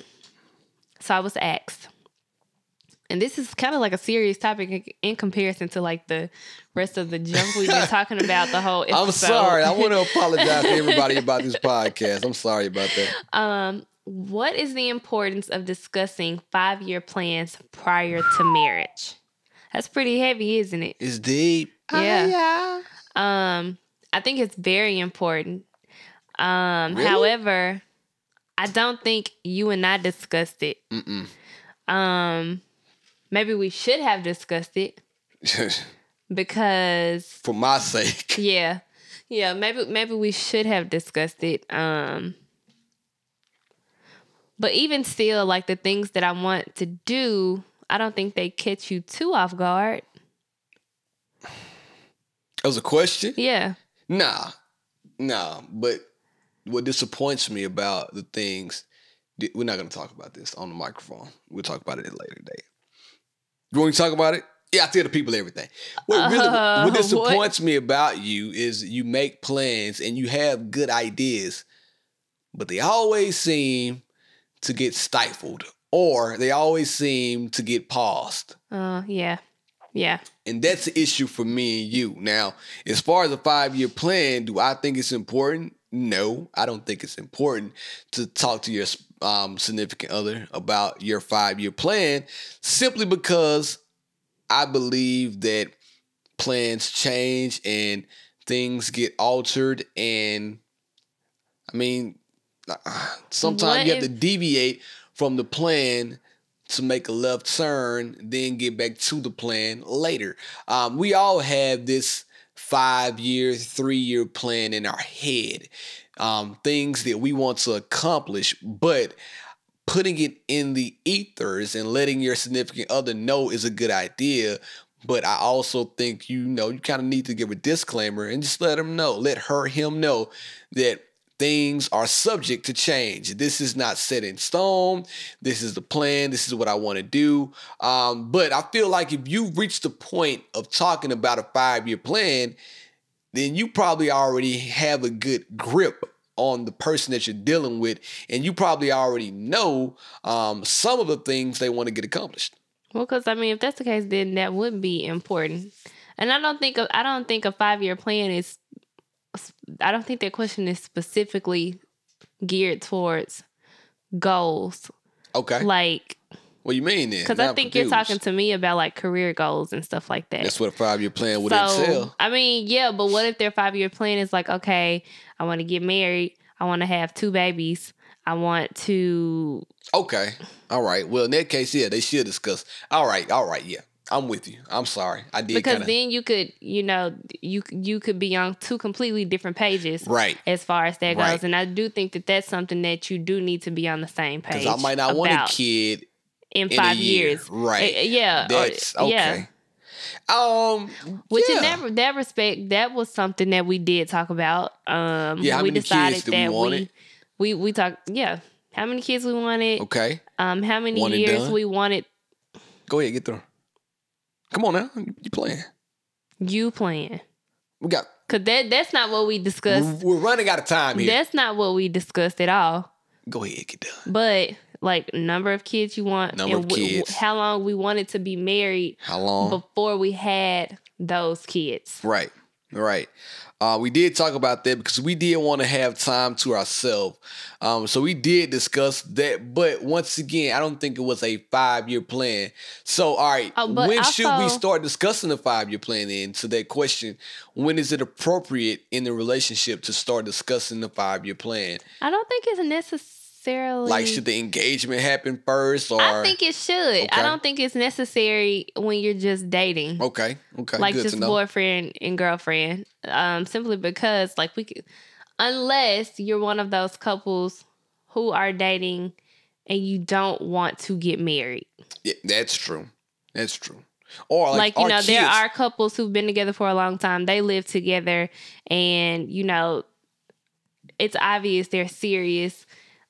so I was asked, and this is kind of like a serious topic in, in comparison to like the rest of the junk we've been talking about the whole episode. I'm sorry. I want to apologize to everybody about this podcast. I'm sorry about that. Um, what is the importance of discussing five year plans prior to marriage? That's pretty heavy, isn't it? It's deep. Yeah. yeah Um, I think it's very important. Um, Really? however, I don't think you and I discussed it. Mm-mm. Um, maybe we should have discussed it because For my sake. yeah, yeah, maybe maybe we should have discussed it. Um, but even still, like the things that I want to do, I don't think they catch you too off guard. That was a question? Yeah. Nah. Nah. But what disappoints me about the things, we're not going to talk about this on the microphone. We'll talk about it at a later date. You want to talk about it? Yeah, I tell the people everything. What really Uh, what what? disappoints me about you is you make plans and you have good ideas, but they always seem to get stifled or they always seem to get paused. Uh, yeah. Yeah. And that's the issue for me and you. Now, as far as a five year plan, do I think it's important? No, I don't think it's important to talk to your um, significant other about your five year plan simply because I believe that plans change and things get altered. And I mean, sometimes What you have if- to deviate from the plan to make a left turn, then get back to the plan later. Um, we all have this five year, three year plan in our head, um, things that we want to accomplish, but putting it in the ethers and letting your significant other know is a good idea. But I also think you know you kind of need to give a disclaimer and just let them know, let her, him know that things are subject to change. This is not set in stone. This is the plan. This is what I want to do. Um, but I feel like if you reach the point of talking about a five year plan, then you probably already have a good grip on the person that you're dealing with, and you probably already know um, some of the things they want to get accomplished. Well, because I mean, if that's the case, then that would be important. And I don't think I don't think a five year plan is. I don't think that question is specifically geared towards goals. Okay, Like, what you mean then? because I think you're talking to me about like career goals and stuff like that. That's what a five year plan would so, entail. I mean, yeah, but what if their five year plan is like, okay, I want to get married, I want to have two babies, I want to Okay. All right. Well, in that case, yeah, they should discuss. All right. All right. Yeah. I'm with you. I'm sorry. I did because kind of then you could, you know, you you could be on two completely different pages, right As far as that Right. goes, and I do think that that's something that you do need to be on the same page. because I might not want a kid in in five a year. years, Right. Uh, yeah, That's okay. yeah. Um. Which yeah. in that that respect, that was something that we did talk about. Um, Yeah, how we many decided kids do we that we, we we talked. Yeah, how many kids we wanted, Okay. um, how many One years we wanted Go ahead, get through. Come on now. You playing. you playing. We got Cause that that's not what we discussed. we're running out of time here. That's not what we discussed at all. Go ahead, get done. But like number of kids you want, Number and of w- kids. how long we wanted to be married How long? before we had those kids. Right, right. Uh, we did talk about that because we did want to have time to ourselves. Um, so we did discuss that. But once again, I don't think it was a five year plan. So, all right, Oh, when should we start discussing the five year plan then? To that question, when is it appropriate in the relationship to start discussing the five year plan? I don't think it's necessarily Like, should the engagement happen first or? I think it should. Okay. I don't think it's necessary when you're just dating. Okay, okay. like good just to know. boyfriend and girlfriend. Um, simply because like we could unless you're one of those couples who are dating and you don't want to get married. Yeah, that's true. That's true. Or like, Like, you know, there are couples who've been together for a long time. They live together and, you know, it's obvious they're serious.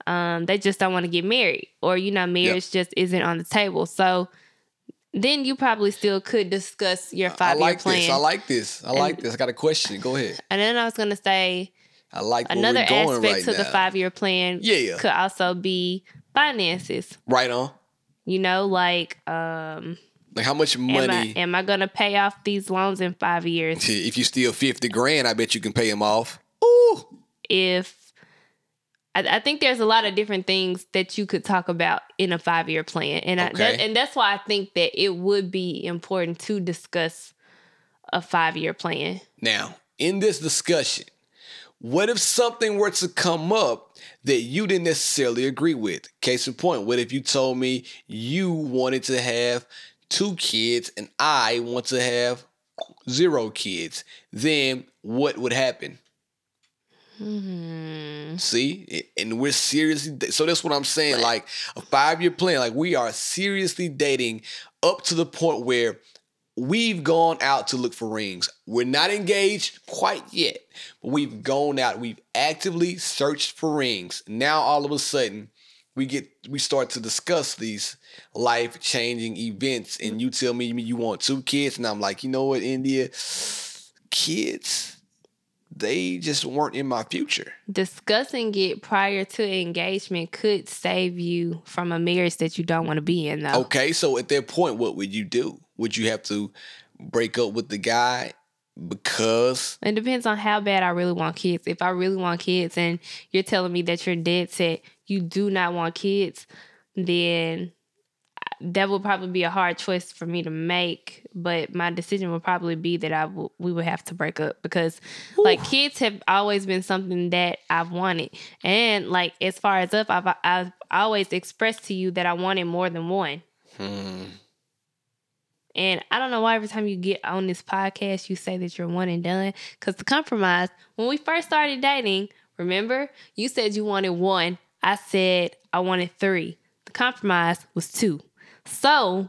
Um, they just don't want to get married. Or, you know, marriage just isn't on the table. So then you probably still could discuss your I five year like plan. this. I like this. I like this. I got a question. Go ahead. and then I was gonna say I like another aspect right to the five year plan Yeah. could also be finances. Right on. You know, like um Like how much am I money? am I gonna pay off these loans in five years? if you steal fifty grand, I bet you can pay them off. Ooh. If I, I think there's a lot of different things that you could talk about in a five year plan, and I, that, and that's why I think that it would be important to discuss a five year plan. Now, in this discussion, what if something were to come up that you didn't necessarily agree with? Case in point, what if you told me you wanted to have two kids and I want to have zero kids? Then what would happen? Mm-hmm. See, and we're seriously so that's what I'm saying. Like a five year plan, like we are seriously dating up to the point where we've gone out to look for rings. We're not engaged quite yet, but we've gone out. We've actively searched for rings. Now all of a sudden, we get we start to discuss these life changing events, and mm. you tell me you want two kids, and I'm like, you know what, India, kids. They just weren't in my future. discussing it prior to engagement could save you from a marriage that you don't want to be in though. Okay, so at that point, what would you do? Would you have to break up with the guy because It depends on how bad I really want kids. If I really want kids and you're telling me that you're dead set, you do not want kids, then that would probably be a hard choice for me to make. But my decision would probably be that I w- we would have to break up because like kids have always been something that I've wanted. And like as far as up, I've I've always expressed to you that I wanted more than one. Hmm. And I don't know why every time you get on this podcast, you say that you're one and done. Because the compromise, when we first started dating, remember, you said you wanted one. I said I wanted three. The compromise was two. So,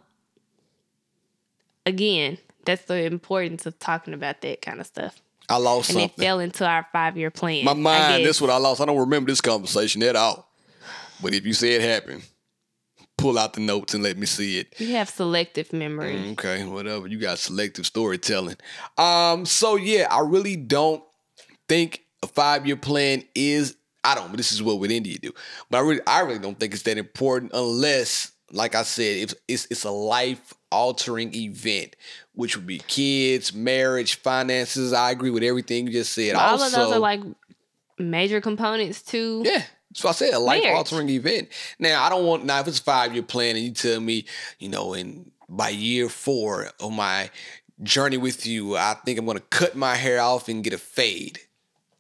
again, that's the importance of talking about that kind of stuff. I lost And it fell into our five year plan. My mind, that's what I lost. I don't remember this conversation at all. But if you say it happened, pull out the notes and let me see it. You have selective memory. Mm, Okay, whatever. You got selective storytelling. Um, so yeah, I really don't think a five year plan is. I don't. But this is what would India do. But I really, I really don't think it's that important unless, like I said, if it's it's a life altering event, which would be kids, marriage, finances. I agree with everything you just said. All also, of those are like major components too. yeah. So I said a life altering event. Now I don't want now if it's a five year plan and you tell me, you know, in by year four of my journey with you, I think I'm gonna cut my hair off and get a fade.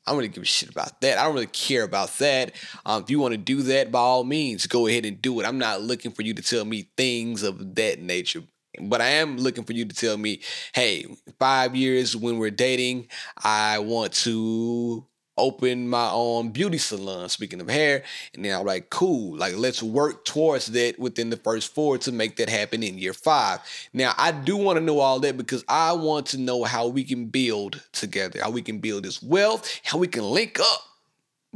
I don't really give a shit about that. I don't really care about that. Um, if you want to do that, by all means, go ahead and do it. I'm not looking for you to tell me things of that nature. But I am looking for you to tell me, hey, five years when we're dating, I want to open my own beauty salon. Speaking of hair, and then I'm like, cool, like let's work towards that within the first four to make that happen in year five. Now, I do want to know all that because I want to know how we can build together, how we can build this wealth, how we can link up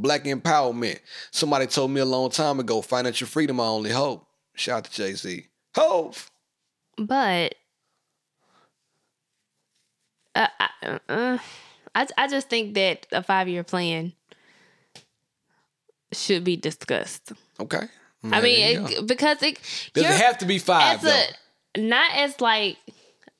Black empowerment. Somebody told me a long time ago, financial freedom, my only hope. Shout out to Jay Z. Hope. But uh, I, uh, I I just think that a five year plan should be discussed. Okay. I mean, it, because it does it have to be five though? a not as like.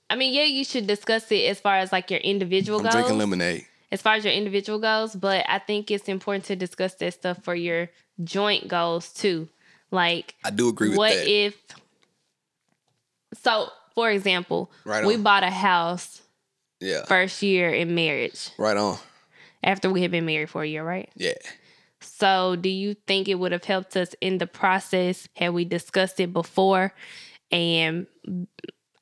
I mean, yeah, you should discuss it as far as like your individual I'm goals. drinking lemonade. as far as your individual goals, but I think it's important to discuss that stuff for your joint goals too. Like, I do agree with what that. if? So, for example, Right we bought a house yeah. first year in marriage Right on. after we had been married for a year, right? Yeah. So, do you think it would have helped us in the process had we discussed it before and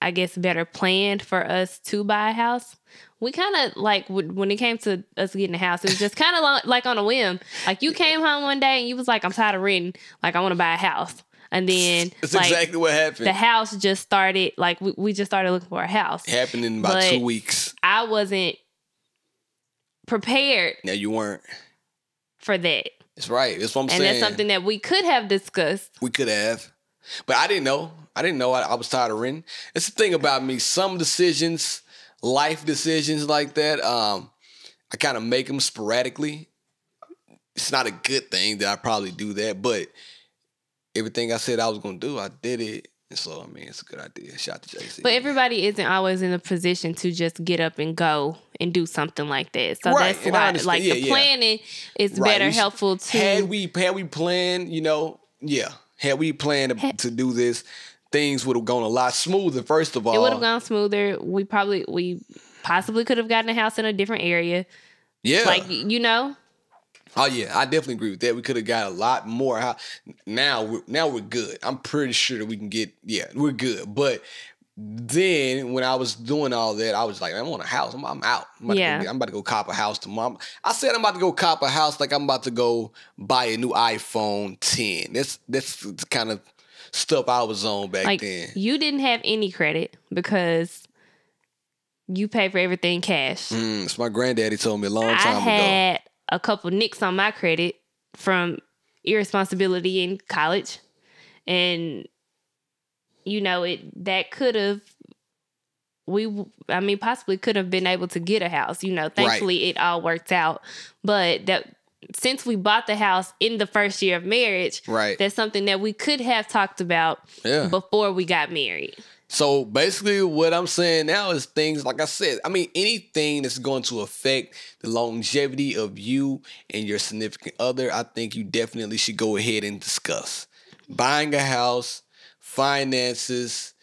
I guess better planned for us to buy a house? We kind of like when it came to us getting a house, it was just kind of like on a whim. Like you came home one day and you was like, "I'm tired of renting. Like I want to buy a house." And then That's like exactly what happened. the house just started. Like we, we just started looking for a house. happened in about But- two weeks. I wasn't prepared Now you weren't. for that, That's right. That's what I'm and saying. that's something that we could have discussed. We could have. But I didn't know. I didn't know I, I was tired of renting. It's the thing about me. Some decisions, life decisions like that, um, I kind of make them sporadically. It's not a good thing that I probably do that, but everything I said I was gonna do, I did it. And so I mean it's a good idea. Shout out to Jay Z. But everybody isn't always in a position to just get up and go and do something like that. So Right, that's and why, like Yeah, the yeah. planning is Right, better we helpful to. had we had we planned, you know, yeah, had we planned to, to do this, things would have gone a lot smoother. First of all, it would have gone smoother. We probably we possibly could have gotten a house in a different area. yeah, Like you know, Oh yeah, I definitely agree with that. We could have got a lot more. How now? We're, now we're good. I'm pretty sure that we can get. Yeah, we're good. But then when I was doing all that, I was like, I want a house. I'm, I'm out. I'm about, Yeah. to go, I'm about to go cop a house tomorrow. I said I'm about to go cop a house like I'm about to go buy a new iPhone 10. That's that's the kind of stuff I was on back like then. you didn't have any credit because you pay for everything cash. Mm, it's my granddaddy told me a long I time ago. had a couple nicks on my credit from irresponsibility in college, and you know it that could have we I mean possibly could have been able to get a house. You know, thankfully it all worked out, but that since we bought the house in the first year of marriage, Right. that's something that we could have talked about Yeah. before we got married. So basically, what I'm saying now is things like I said. I mean, anything that's going to affect the longevity of you and your significant other, I think you definitely should go ahead and discuss. Buying a house, finances,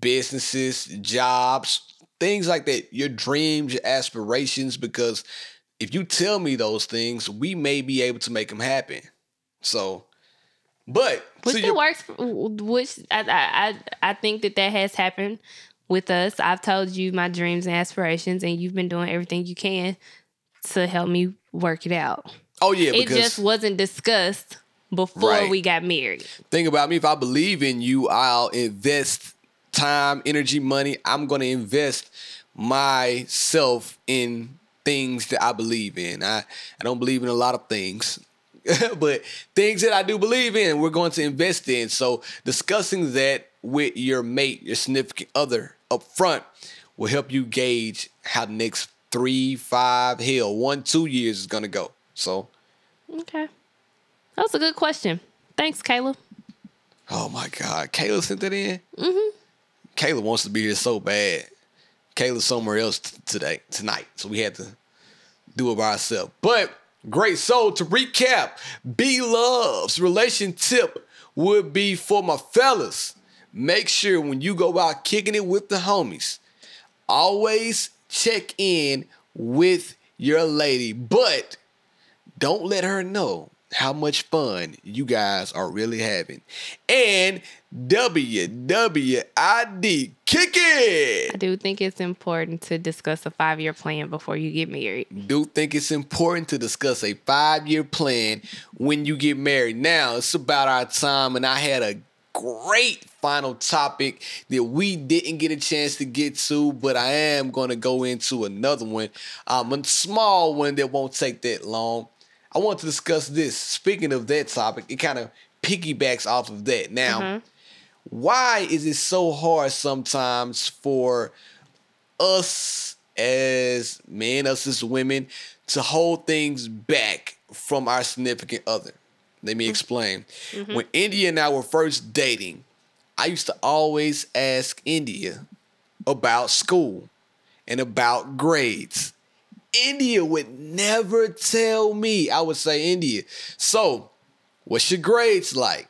businesses, jobs, things like that, your dreams, your aspirations, because if you tell me those things, we may be able to make them happen. So, but Which it works. Which I, I I think that that has happened with us. I've told you my dreams and aspirations, and you've been doing everything you can to help me work it out. oh yeah, It just wasn't discussed before Right. we got married. Think about me, if I believe in you, I'll invest time, energy, money. I'm going to invest myself in things that I believe in. I, I don't believe in a lot of things, but things that I do believe in, we're going to invest in. So discussing that with your mate, your significant other up front will help you gauge how the next three, five, hell, one, two years is going to go. So, Okay, that was a good question. Thanks, Kayla. Oh my God, Kayla sent that in. Mm-hmm. Kayla wants to be here so bad. Kayla's somewhere else t- today, tonight, so we had to do it by ourselves. But great. So to recap, B Love's relation tip would be for my fellas. Make sure when you go out kicking it with the homies, always check in with your lady, but don't let her know how much fun you guys are really having. And WWID, kick it! I do think it's important to discuss a five year plan before you get married. do think it's important to discuss a five year plan when you get married. Now, it's about our time, and I had a great final topic that we didn't get a chance to get to, but I am going to go into another one, um, a small one that won't take that long. I want to discuss this. Speaking of that topic, it kind of piggybacks off of that. Now, why is it so hard sometimes for us as men, us as women, to hold things back from our significant other? Let me explain. Mm-hmm. When India and I were first dating, I used to always ask India about school and about grades. India would never tell me. I would say, India, so what's your grades like?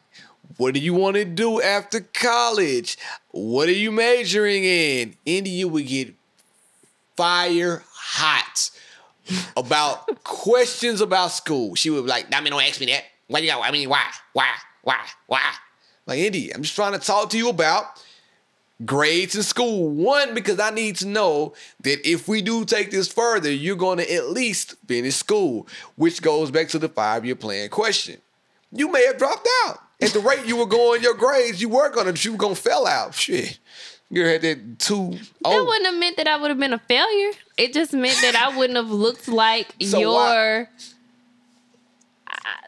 What do you want to do after college? What are you majoring in? India would get fire hot about questions about school. She would be like, I mean, don't ask me that. Why you got, I mean, why? Why? Why? Why? Like, India, I'm just trying to talk to you about grades in school. One, because I need to know that if we do take this further, you're going to at least finish school, which goes back to the five year plan question. You may have dropped out. At the rate you were going, your grades, you were gonna, you were gonna fail out. Shit, you had that two. That Oh, wouldn't have meant that I would have been a failure. It just meant that I wouldn't have looked like So your.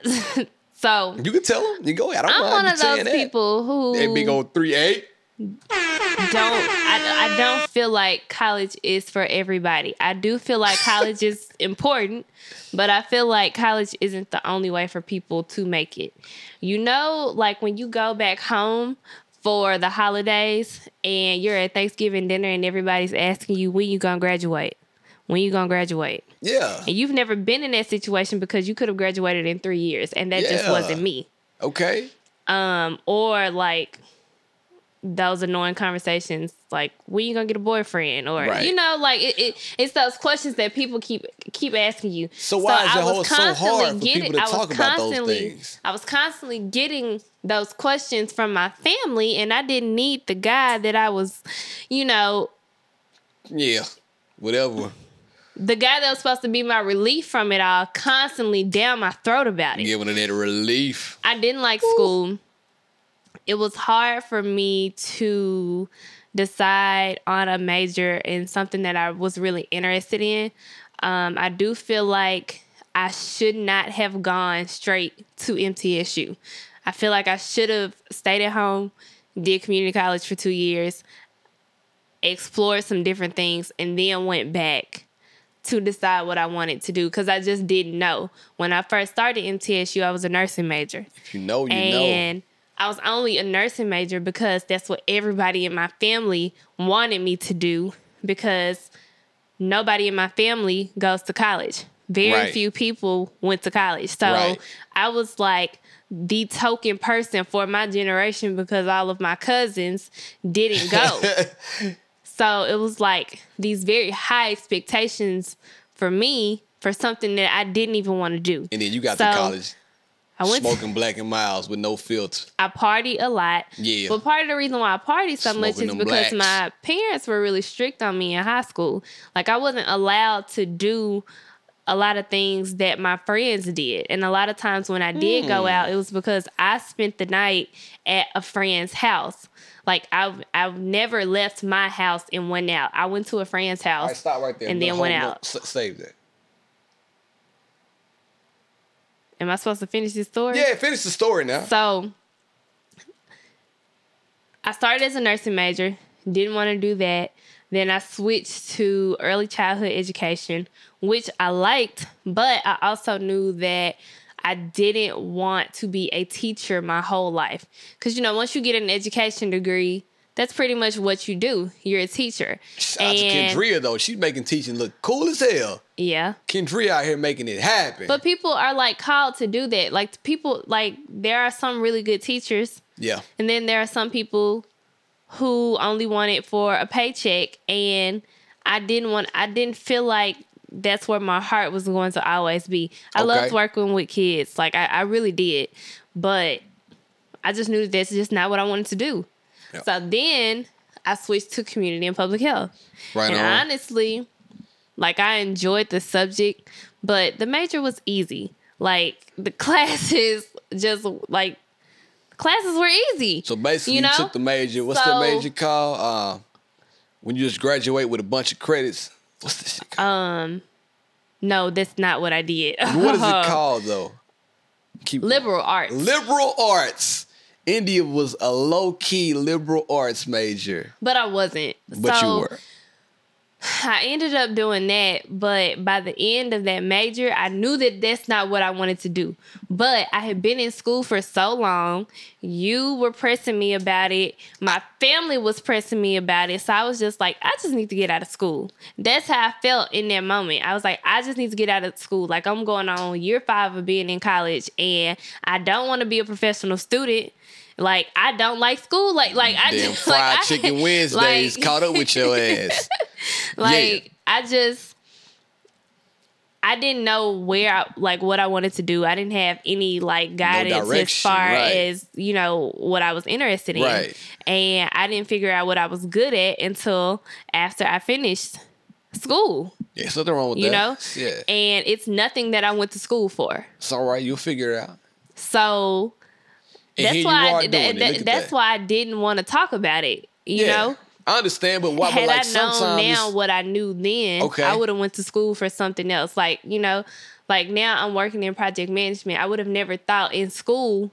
so you can tell them. You go. I don't know. I'm one of those that. people who That big old three eight. Don't I, I don't feel like college is for everybody. I do feel like college is important, but I feel like college isn't the only way for people to make it. You know, like when you go back home for the holidays and you're at Thanksgiving dinner and everybody's asking you when you gonna graduate. When you gonna graduate? Yeah. And you've never been in that situation because you could have graduated in three years and that just wasn't me Okay. um, or like those annoying conversations like when you gonna get a boyfriend or Right. you know like it, it it's those questions that people keep keep asking you So why is I it was hard- so constantly hard for people to I was talk about those constantly- things? I was constantly getting those questions from my family and I didn't need the guy that I was you know Yeah. Whatever. the guy that was supposed to be my relief from it all constantly down my throat about it Giving it that relief. I didn't like school. It was hard for me to decide on a major in something that I was really interested in. Um, I do feel like I should not have gone straight to MTSU. I feel like I should have stayed at home, did community college for two years, explored some different things, and then went back to decide what I wanted to do because I just didn't know. When I first started MTSU, I was a nursing major. If you know, you know. I was only a nursing major because that's what everybody in my family wanted me to do because nobody in my family goes to college. Very Right. few people went to college. So Right. I was like the token person for my generation because all of my cousins didn't go. So it was like these very high expectations for me for something that I didn't even want to do. And then you got So, to college I went to, smoking Black and Milds with no filter. I party a lot. Yeah. But part of the reason why I party so much is because blacks. my parents were really strict on me in high school. Like I wasn't allowed to do a lot of things that my friends did. And a lot of times when I did go Hmm. out, it was because I spent the night at a friend's house. Like I've I've never left my house and went out. I went to a friend's house. All right, stop right there. And then went out. Save that. Am I supposed to finish this story? Yeah, finish the story now. So I started as a nursing major, didn't want to do that. Then I switched to early childhood education, which I liked, but I also knew that I didn't want to be a teacher my whole life. Because, you know, once you get an education degree, that's pretty much what you do. You're a teacher. Shout out to Kendria though. She's making teaching look cool as hell. yeah. Kendria out here making it happen. But people are like called to do that. Like people like there are some really good teachers yeah. And then there are some people who only want it for a paycheck and I didn't want I didn't feel like that's where my heart was going to always be. I Okay. loved working with kids. Like I, I really did. But I just knew that that's just not what I wanted to do. Yeah. So then I switched to community and public health. Right and on. honestly, like I enjoyed the subject, but the major was easy. Like the classes just like classes were easy. So basically, You you, took the major. What's So- the major called? Uh, when you just graduate with a bunch of credits. What's this shit called? um No, that's not what I did. What is it called though? Keep Liberal arts. liberal arts. India was a low key liberal arts major, but I wasn't. but so you were. I ended up doing that, but by the end of that major, I knew that that's not what I wanted to do. But I had been in school for so long. You were pressing me about it. My family was pressing me about it. So I was just like, I just need to get out of school. That's how I felt in that moment. I was like, I just need to get out of school. Like I'm going on year five of being in college and I don't want to be a professional student. Like I don't like school. Like like I Damn just fried like, I- chicken Wednesdays like- caught up with your ass. like I just I didn't know where I, like what I wanted to do. I didn't have any like guidance as far right. as, you know, what I was interested in. Right. And I didn't figure out what I was good at until after I finished school, Yeah, nothing wrong with you that. You know? Yeah. And it's nothing that I went to school for. It's all right. You'll figure it out. So And that's why I, doing th- it. th- Look at that's that. why I didn't want to talk about it. You Yeah. know? I understand, but why? had but like I sometimes known now what I knew then, Okay. I would have went to school for something else. Like you know, like now I'm working in project management. I would have never thought in school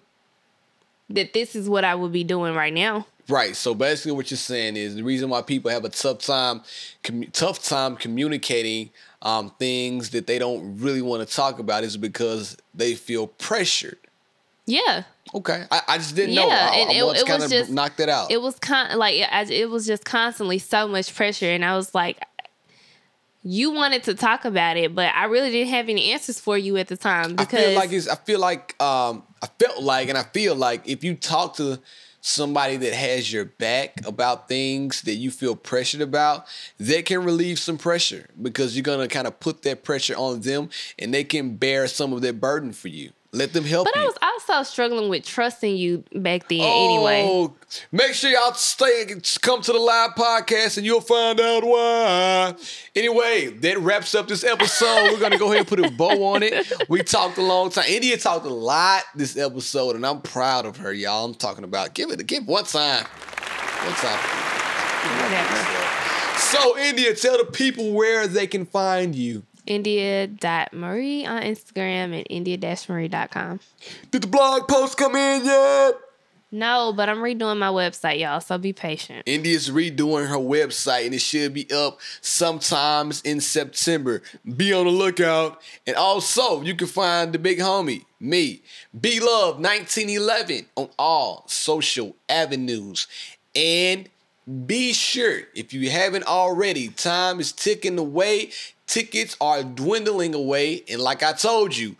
that this is what I would be doing right now. Right. So basically, what you're saying is the reason why people have a tough time, commu- tough time communicating um, things that they don't really want to talk about is because they feel pressured. Yeah, Okay, I, I just didn't know. Yeah, I, and I it- it kind was of just- knock that out. it was con like I, it was just constantly so much pressure, and I was like. You wanted to talk about it, but I really didn't have any answers for you at the time I because feel like it's. I feel like. Um, I felt like, and I feel like if you talk to somebody that has your back about things that you feel pressured about, they can relieve some pressure because you're gonna kind of put that pressure on them, and they can bear some of that burden for you. Let them help you. But you. I was also struggling with trusting you back then oh, anyway. Oh, make sure y'all stay come to the live podcast and you'll find out why. Anyway, that wraps up this episode. We're gonna go ahead and put a bow on it. We talked a long time. India talked a lot this episode, and I'm proud of her, y'all. I'm talking about give it a give one time. One time. Whatever. So, India, tell the people where they can find you. India.Marie on Instagram and India-Marie.com. Did the blog post come in yet? No, but I'm redoing my website, y'all, so be patient. India's redoing her website and it should be up sometimes in September. Be on the lookout. And also, you can find the big homie, me, B Love 1911 on all social avenues. And be sure, if you haven't already, time is ticking away. Tickets are dwindling away. And like I told you,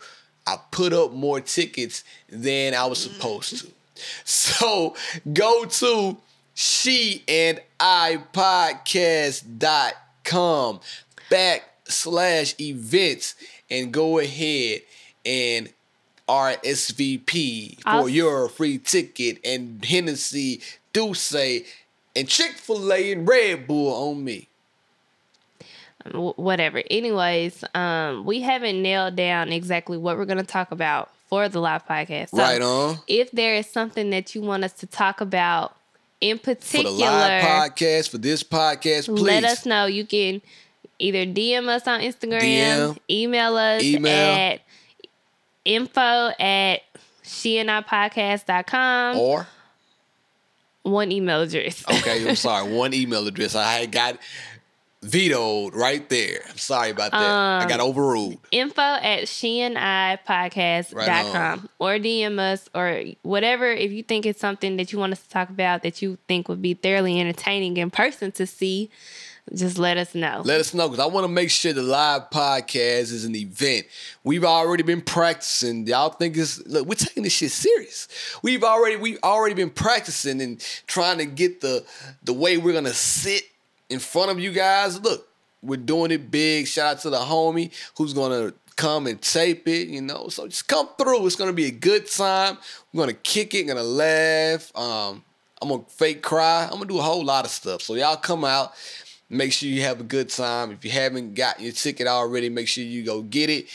I put up more tickets than I was supposed to. So go to she and I podcast.com backslash events and go ahead and RSVP for I'll- your free ticket and Hennessy, Douce, and Chick-fil-A and Red Bull on me. Whatever. Anyways, um, we haven't nailed down exactly what we're going to talk about for the live podcast. So right on. if there is something that you want us to talk about in For the particular, live podcast, for this podcast, please. let us know. You can either DM us on Instagram, DM, email us email. at info at sheandipodcast.com. Or One email address. Okay, I'm sorry. One email address I got vetoed right there. I'm sorry about that. I Um, got overruled. info at sheandipodcast.com Right or DM us or whatever. If you think it's something that you want us to talk about that you think would be thoroughly entertaining in person to see, just let us know. Let us know because I want to make sure the live podcast is an event. We've already been practicing. Y'all think it's look, we're taking this shit serious. We've already we've already been practicing and trying to get the the way we're gonna sit in front of you guys. Look, we're doing it big. Shout out to the homie who's gonna come and tape it, you know. So just come through. It's gonna be a good time. We're gonna kick it, gonna laugh. Um, I'm gonna fake cry. I'm gonna do a whole lot of stuff. So y'all come out. Make sure you have a good time. If you haven't got your ticket already, make sure you go get it.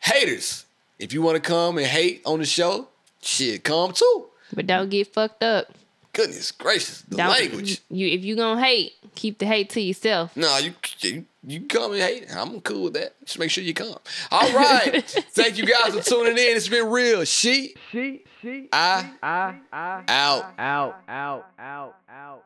Haters, if you want to come and hate on the show, shit, come too. But don't get fucked up. goodness gracious, the Don't- language. You if you gonna hate, keep the hate to yourself. No, you, you you come and hate. I'm cool with that. Just make sure you come. All right. Thank you guys for tuning in. It's been real. She, She, she, I, I, I, out. out, out, out, out.